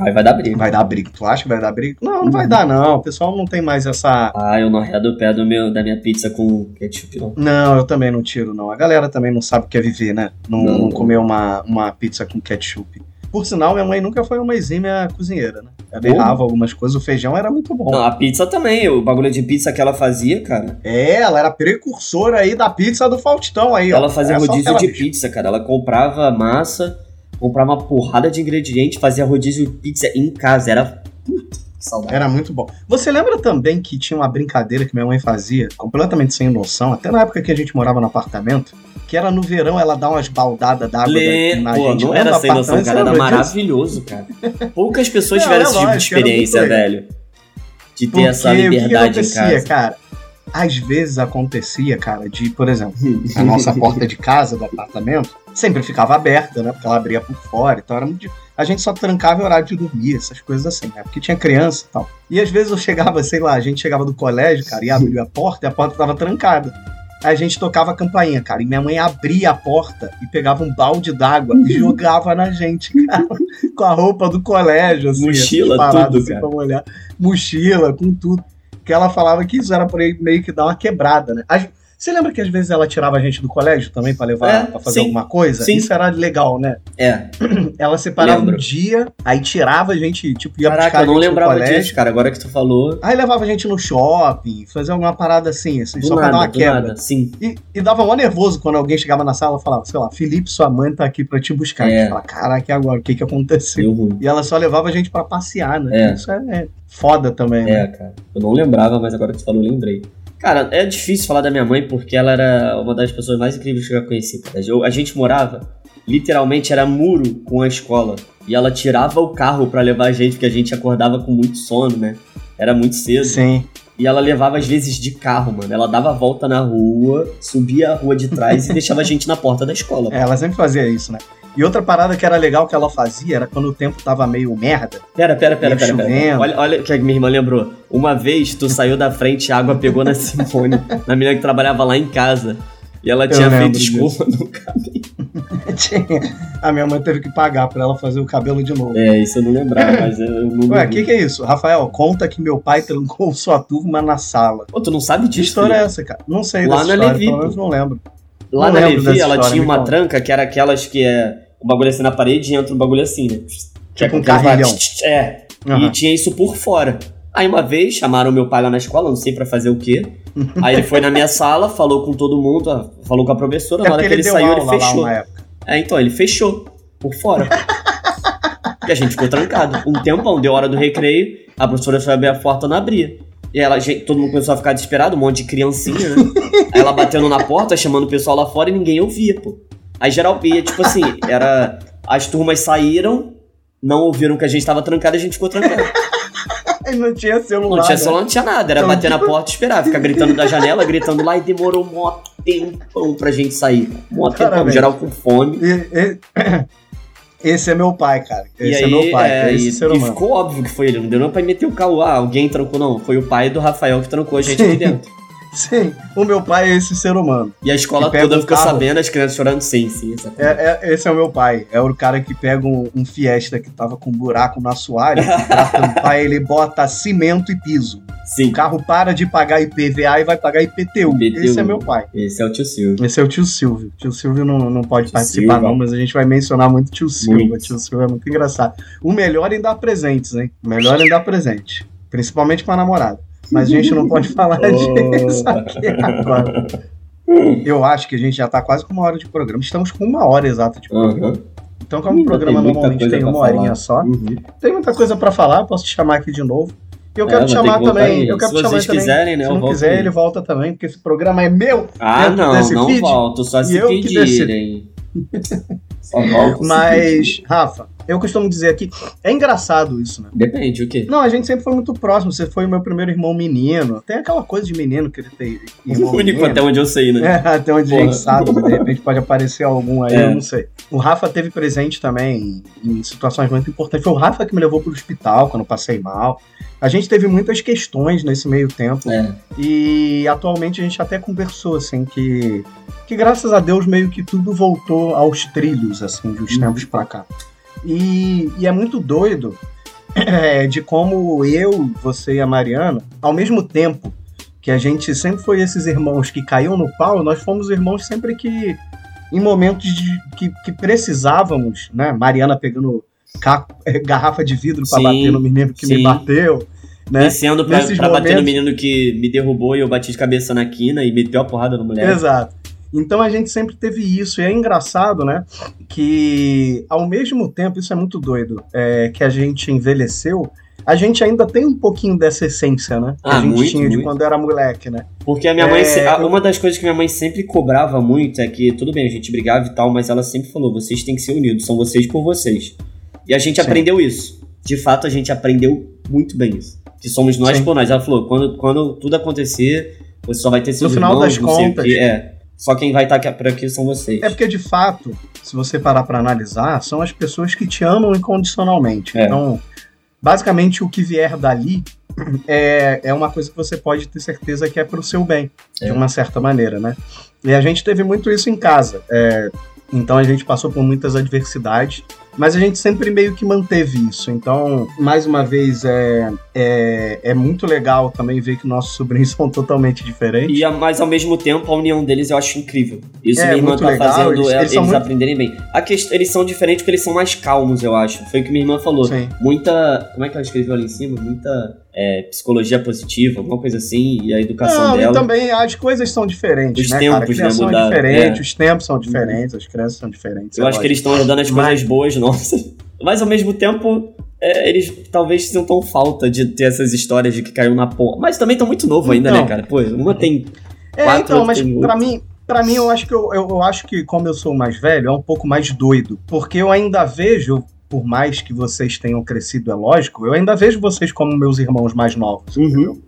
Aí vai dar briga. Vai dar briga. Tu acha que vai dar briga? Não, não vai dar, não. O pessoal não tem mais essa. Ah, eu não arredo o pé do meu, da minha pizza com ketchup, não. Não, eu também não tiro, não. A galera também não sabe o que é viver, né? Não, Não, não comer uma, uma pizza com ketchup. Por sinal, minha mãe nunca foi uma exímia cozinheira, né? Ela errava algumas coisas, o feijão era muito bom. Não, a pizza também, o bagulho de pizza que ela fazia, cara. É, ela era precursora aí da pizza do Faustão aí, ó. Ela fazia Era só rodízio de bicha. pizza, cara. Ela comprava massa, comprava uma porrada de ingredientes, fazia rodízio de pizza em casa. Era. Puta, saudade. Era muito bom. Você lembra também que tinha uma brincadeira que minha mãe fazia, completamente sem noção, até na época que a gente morava no apartamento, que era no verão ela dar umas baldadas d'água Lê... na Pô, gente. não era sem noção, cara. Era maravilhoso, cara. Poucas pessoas Não, tiveram é esse tipo de experiência, velho. De ter Porque essa o que que liberdade em casa. cara? Às vezes acontecia, cara, de, por exemplo, a nossa porta de casa, do apartamento, sempre ficava aberta, né? Porque ela abria por fora, então era muito. A gente só trancava em horário de dormir, essas coisas assim, né? Porque tinha criança e tal. E às vezes eu chegava, sei lá, a gente chegava do colégio, cara, e abria a porta e a porta tava trancada. Aí a gente tocava a campainha, cara, e minha mãe abria a porta e pegava um balde d'água e jogava na gente, cara, com a roupa do colégio, assim, Mochila, essas paradas, tudo, assim, cara. pra molhar. Mochila, com tudo que ela falava que isso era meio que dar uma quebrada, né? Você lembra que às vezes ela tirava a gente do colégio também pra levar, É, pra fazer sim, alguma coisa? sim. Isso era legal, né? É, Ela separava Lembro. um dia, aí tirava a gente, tipo, ia buscar caraca, a eu não gente lembrava colégio. disso, cara. Agora que tu falou. Aí levava a gente no shopping, fazia alguma parada assim, assim Do só pra dar nada, uma quebra. nada, sim. E, e dava mó nervoso quando alguém chegava na sala e falava, sei lá, Felipe, sua mãe tá aqui pra te buscar. É. É. Fala, caraca, e agora? O que que aconteceu? Ruim. E ela só levava a gente pra passear, né? É. Isso é, é foda também, né? É, cara. Eu não lembrava, mas agora que tu falou, eu lembrei. Cara, é difícil falar da minha mãe porque ela era uma das pessoas mais incríveis que eu já conheci. Eu- a gente morava, literalmente era muro com a escola. E ela tirava o carro pra levar a gente, porque a gente acordava com muito sono, né? Era muito cedo. Sim. E ela levava às vezes de carro, mano. Ela dava a volta na rua, subia a rua de trás e deixava a gente na porta da escola. É, ela sempre fazia isso, né? E outra parada que era legal que ela fazia era quando o tempo tava meio merda. Pera, pera, pera, pera, pera. Olha, olha o que a minha irmã lembrou. Uma vez tu saiu da frente e a água pegou na Simone, na menina que trabalhava lá em casa. E ela Eu tinha feito escova no Tinha- a minha mãe teve que pagar pra ela fazer o cabelo de novo. É, isso eu não lembrava, mas eu não. Ué, o que, que é isso? Rafael, conta que meu pai trancou sua turma na sala. Pô, tu não sabe Que disso? história é essa, cara? Não sei Lá dessa na história, Levi, pelo menos não lembro. Lá não na Levi, ela história, tinha uma tranca que era aquelas que é. O bagulho assim na parede e entra um bagulho assim, né? É Tipo um carrilhão. É. Aham. E tinha isso por fora. Aí uma vez chamaram meu pai lá na escola, não sei pra fazer o quê. Aí ele foi na minha sala, falou com todo mundo, ó, falou com a professora, É na hora que ele, saiu, ele lá fechou. É, então, ele fechou por fora. e a gente ficou trancado. Um tempão, deu hora do recreio, a professora foi abrir a porta, não abria. E ela, gente, todo mundo começou a ficar desesperado, um monte de criancinha, né? Aí ela batendo na porta, chamando o pessoal lá fora e ninguém ouvia, pô. Aí geral via, tipo assim, era. As turmas saíram, não ouviram que a gente tava trancado e a gente ficou trancado. Não tinha celular. Não tinha né? celular, não tinha nada. Era Então, bater na porta e esperar. Ficar gritando da janela, gritando lá e demorou mó tempão pra gente sair. Mó tempão, geral com fome. E- e- Esse é meu pai, cara. E Esse aí, é meu pai, é, é esse e, ser e humano. ficou óbvio que foi ele. Não deu não pra meter o carro. Ah, alguém trancou, não. Foi o pai do Rafael que trancou a gente aqui dentro. Sim, o meu pai é esse ser humano. E a escola toda um carro. sabendo, as crianças chorando sim, sim. É, é- esse é o meu pai. É o cara que pega um, um Fiesta que tava com um buraco no assoalho, pra tampar ele bota cimento e piso. Sim. O carro para de pagar IPVA e vai pagar IPTU. IPTU. Esse é meu pai. Esse é o tio Silvio. Esse é o tio Silvio. Tio Silvio não, não pode Tio participar, Silva. não, mas a gente vai mencionar muito tio Silva. Muito. Tio Silva é muito engraçado. O melhor em dar presentes, hein? O melhor em dar presente. Principalmente pra namorada. Mas a gente não pode falar disso aqui agora. Eu acho que a gente já tá quase com uma hora de programa. Estamos com uma hora exata de programa. Aham. Então, como o programa tem normalmente tem uma falar. horinha só, Uhum. tem muita coisa pra falar, posso te chamar aqui de novo. E eu É, quero vou te chamar que também. aí. Eu quero Se te chamar vocês também. quiserem, né, Se eu não quiser, aí. ele volta também, porque esse programa é meu. Ah, não, desse não feed, volto, só se pedirem. Só volto. se Mas, Rafa, eu costumo dizer aqui, é engraçado isso, né? Depende, o quê? Não, a gente sempre foi muito próximo. Você foi o meu primeiro irmão menino. Tem aquela coisa de menino que ele tem. Irmão O único menino. até onde eu sei, né? É, até onde a Porra. gente sabe, de repente pode aparecer algum aí, É. eu não sei. O Rafa teve presente também em situações muito importantes. Foi o Rafa que me levou pro hospital quando passei mal. A gente teve muitas questões nesse meio tempo. É. E atualmente a gente até conversou, assim, que, que graças a Deus meio que tudo voltou aos trilhos, assim, de uns Uhum. tempos pra cá. E, e é muito doido é, de como eu, você e a Mariana, ao mesmo tempo que a gente sempre foi esses irmãos que caíam no pau, nós fomos irmãos sempre que, em momentos de, que, que precisávamos, né? Mariana pegando caco- garrafa de vidro pra Sim, bater no menino que me sim. bateu, né? Descendo pra, pra bater no momentos- menino que me derrubou e eu bati de cabeça na quina e meteu a porrada no mulher. Exato. Então a gente sempre teve isso. E é engraçado, né? Que ao mesmo tempo, isso é muito doido, é, que a gente envelheceu, a gente ainda tem um pouquinho dessa essência, né? Que Ah, a gente muito, tinha de muito. quando era moleque, né? Porque a minha mãe. É, se- a- eu- Uma das coisas que minha mãe sempre cobrava muito é que, tudo bem, a gente brigava e tal, mas ela sempre falou: vocês têm que ser unidos, são vocês por vocês. E a gente Sim. aprendeu isso. De fato, a gente aprendeu muito bem isso. Que somos nós Sim. por nós. Ela falou: quando, quando tudo acontecer, você só vai ter seus final irmãos, das sei o contas-. É. Só quem vai estar aqui por aqui são vocês. É porque, de fato, se você parar pra analisar, são as pessoas que te amam incondicionalmente. É. Então, basicamente, o que vier dali é, é uma coisa que você pode ter certeza que é pro seu bem, É. de uma certa maneira, né? E a gente teve muito isso em casa. É, então, a gente passou por muitas adversidades, mas a gente sempre meio que manteve isso. Então, mais uma vez, é, é, é muito legal também ver que nossos sobrinhos são totalmente diferentes. E, mas ao mesmo tempo, a união deles eu acho incrível. Isso É, minha irmã tá legal, fazendo eles- é- eles eles, muito- aprenderem bem. A quest... Eles são diferentes porque eles são mais calmos, eu acho. Foi o que minha irmã falou. Sim. Muita. Como é que ela escreveu ali em cima? Muita é, psicologia positiva, alguma coisa assim, e a educação Não, dela. e também as coisas são diferentes, Os né, tempos, cara? A né, é mudaram, diferente, é. os tempos são diferentes, as crianças são diferentes. eu é acho que eles estão ajudando as coisas Mas- boas nossas. Mas ao mesmo tempo, é, eles talvez sintam falta de ter essas histórias de que caiu na porra. Mas também estão muito novo ainda, Então. né, cara? Pô, uma tem. É, quatro, então, mas tem pra mim, pra mim eu acho que eu, eu, eu acho que como eu sou mais velho, é um pouco mais doido, porque eu ainda vejo, por mais que vocês tenham crescido, é lógico, eu ainda vejo vocês como meus irmãos mais novos. Uhum.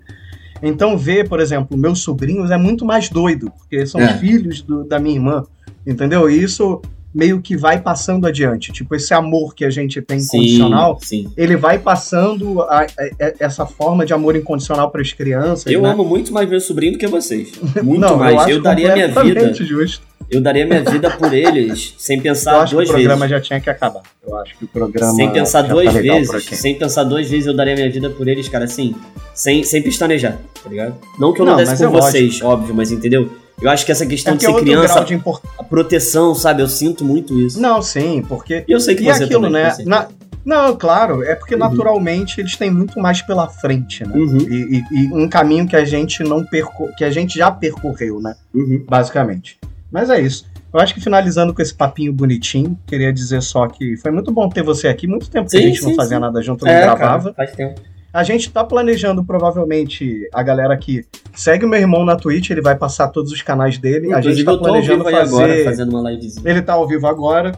Então ver, por exemplo, meus sobrinhos é muito mais doido, porque são É. filhos do- da minha irmã, entendeu? E isso meio que vai passando adiante, tipo esse amor que a gente tem incondicional, Sim, sim. ele vai passando a- a- a- essa forma de amor incondicional para as crianças. Eu né? amo muito mais meu sobrinho do que vocês. Muito Não, mais. acho Eu, daria minha vida. Justo. Eu daria minha vida por eles sem Eu pensar acho que o duas programa vezes. já tinha que acabar. Eu acho que o programa. Sem pensar já duas tá vezes. Sem pensar duas vezes, eu daria minha vida por eles, cara, assim. Sem, sem pestanejar, tá ligado? Não que eu não, Não, desse por é lógico. vocês, óbvio, mas entendeu? Eu acho que essa É questão porque de é ser criança, grau de importância. a proteção, sabe? Eu sinto muito isso. Não, sim, porque. E eu sei que E você aquilo, também. né? na- Não, claro, é porque Uhum. naturalmente eles têm muito mais pela frente, né? Uhum, E, e- e um caminho que a gente não perco... que a gente já percorreu, né? uhum. Basicamente. Mas é isso. Eu acho que finalizando com esse papinho bonitinho, queria dizer só que foi muito bom ter você aqui. Muito tempo que a Sim, gente não sim, fazia sim. nada junto, não É, gravava. cara, faz tempo. A gente tá planejando, provavelmente, a galera que segue o meu irmão na Twitch, ele vai passar todos os canais dele. a gente Inclusive, tá planejando fazer. agora, fazendo uma livezinha. Ele tá ao vivo agora.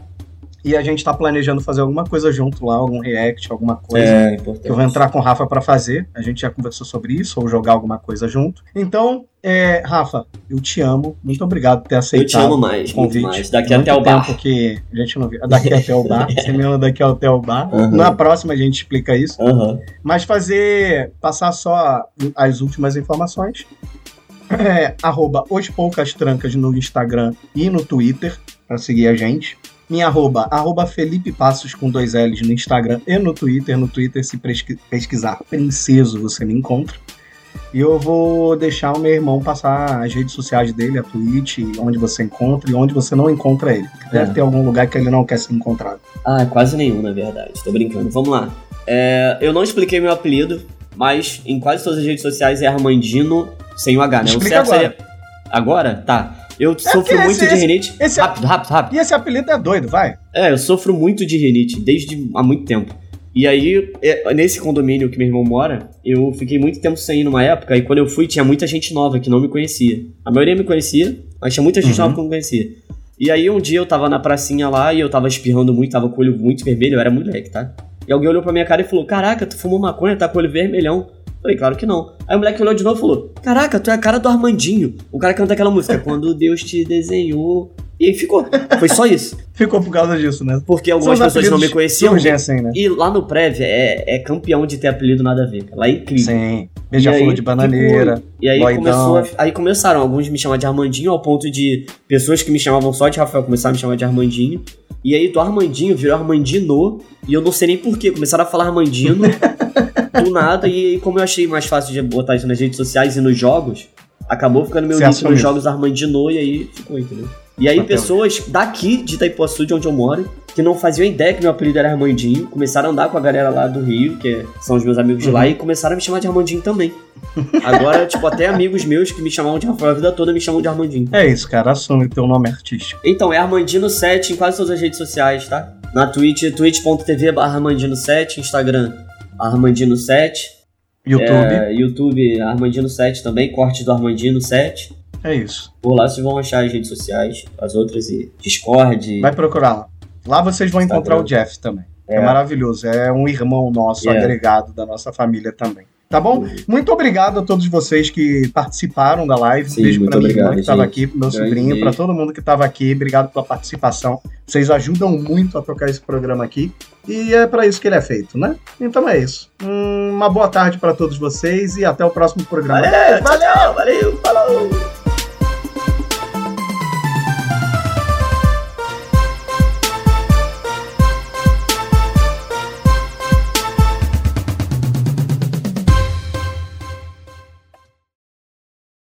E a gente tá planejando fazer alguma coisa junto lá, algum react, alguma coisa. É, importante. Que eu vou entrar com o Rafa pra fazer. A gente já conversou sobre isso, ou jogar alguma coisa junto. Então, é, Rafa, eu te amo. Muito obrigado por ter Eu aceitado. te amo mais, o muito convite. mais. Daqui até o bar. tempo que a gente não viu. Daqui até o bar. Você me ama daqui até o bar. Uhum. Na próxima a gente explica isso. Aham. Mas fazer. Passar só as últimas informações. é arroba os poucas trancas no Instagram e no Twitter para seguir a gente. Minha arroba, arroba Felipe Passos com dois L's no Instagram e no Twitter. No Twitter, se pesqui- pesquisar Princeso, você me encontra. E eu vou deixar o meu irmão passar as redes sociais dele, a Twitch, onde você encontra e onde você não encontra ele. Deve É. ter algum lugar que ele não quer ser encontrado. Ah, quase nenhum, na verdade. Tô brincando. Vamos lá. É, eu não expliquei meu apelido, mas em quase todas as redes sociais é Armandino sem o H, né? Explica o certo agora. seria- Agora? Tá. Eu sofro porque muito esse- de rinite. esse é- Rápido, rápido, rápido. E esse apelido é doido, vai. É, eu sofro muito de rinite desde há muito tempo. E aí, é, nesse condomínio que meu irmão mora, eu fiquei muito tempo sem ir numa época, e quando eu fui tinha muita gente nova que não me conhecia. A maioria me conhecia, mas tinha muita gente Uhum. nova que não me conhecia. E aí um dia eu tava na pracinha lá e eu tava espirrando muito, tava com o olho muito vermelho, eu era moleque, tá? E alguém olhou pra minha cara e falou: Caraca, tu fumou maconha, tá com o olho vermelhão. Falei, claro que não. Aí o moleque olhou de novo e falou: Caraca, tu é a cara do Armandinho. O cara canta aquela música, Quando Deus te desenhou. E aí ficou. Foi só isso. Ficou por causa disso, né? Porque algumas pessoas não me conheciam. assim, né? E lá no Prévia é, é campeão de ter apelido nada a ver. Lá é incrível. Sim. E Beija-flor aí de bananeira. ficou- E aí, começou a- aí começaram alguns me chamar de Armandinho, ao ponto de pessoas que me chamavam só de Rafael começaram a me chamar de Armandinho. E aí do Armandinho virou Armandino, e eu não sei nem porquê. Começaram a falar Armandino do nada, e como eu achei mais fácil de botar isso nas redes sociais e nos jogos, acabou ficando meu nick nos jogos Armandino, e aí ficou, entendeu? E aí Até pessoas daqui de Itaipuaçu, de onde eu moro, que não faziam ideia que meu apelido era Armandinho, começaram a andar com a galera lá do Rio, que são os meus amigos de lá, Uhum. e começaram a me chamar de Armandinho também. Agora, tipo, até amigos meus que me chamavam de Rafael a vida toda me chamam de Armandinho. É isso, cara. Assume teu nome artístico. Então, é Armandino7 em quase todas as redes sociais, tá? Na Twitch, twitch.tv barra Armandino7, Instagram Armandino7, YouTube. é, YouTube Armandino7 também, corte do Armandino7. É, isso. Por lá vocês vão achar as redes sociais, as outras e Discord. Vai procurar lá. Lá vocês vão encontrar o Jeff também. É. É. maravilhoso. É um irmão nosso, É. agregado da nossa família também. Tá bom? Uhum. Muito obrigado a todos vocês que participaram da live. Sim, Um beijo pra minha irmã obrigado, que estava aqui, pro meu Grande sobrinho, pra todo mundo que estava aqui. Obrigado pela participação. Vocês ajudam muito a tocar esse programa aqui. E é pra isso que ele é feito, né? Então é isso. Hum, uma boa tarde pra todos vocês e até o próximo programa. Valeu, valeu, valeu, falou!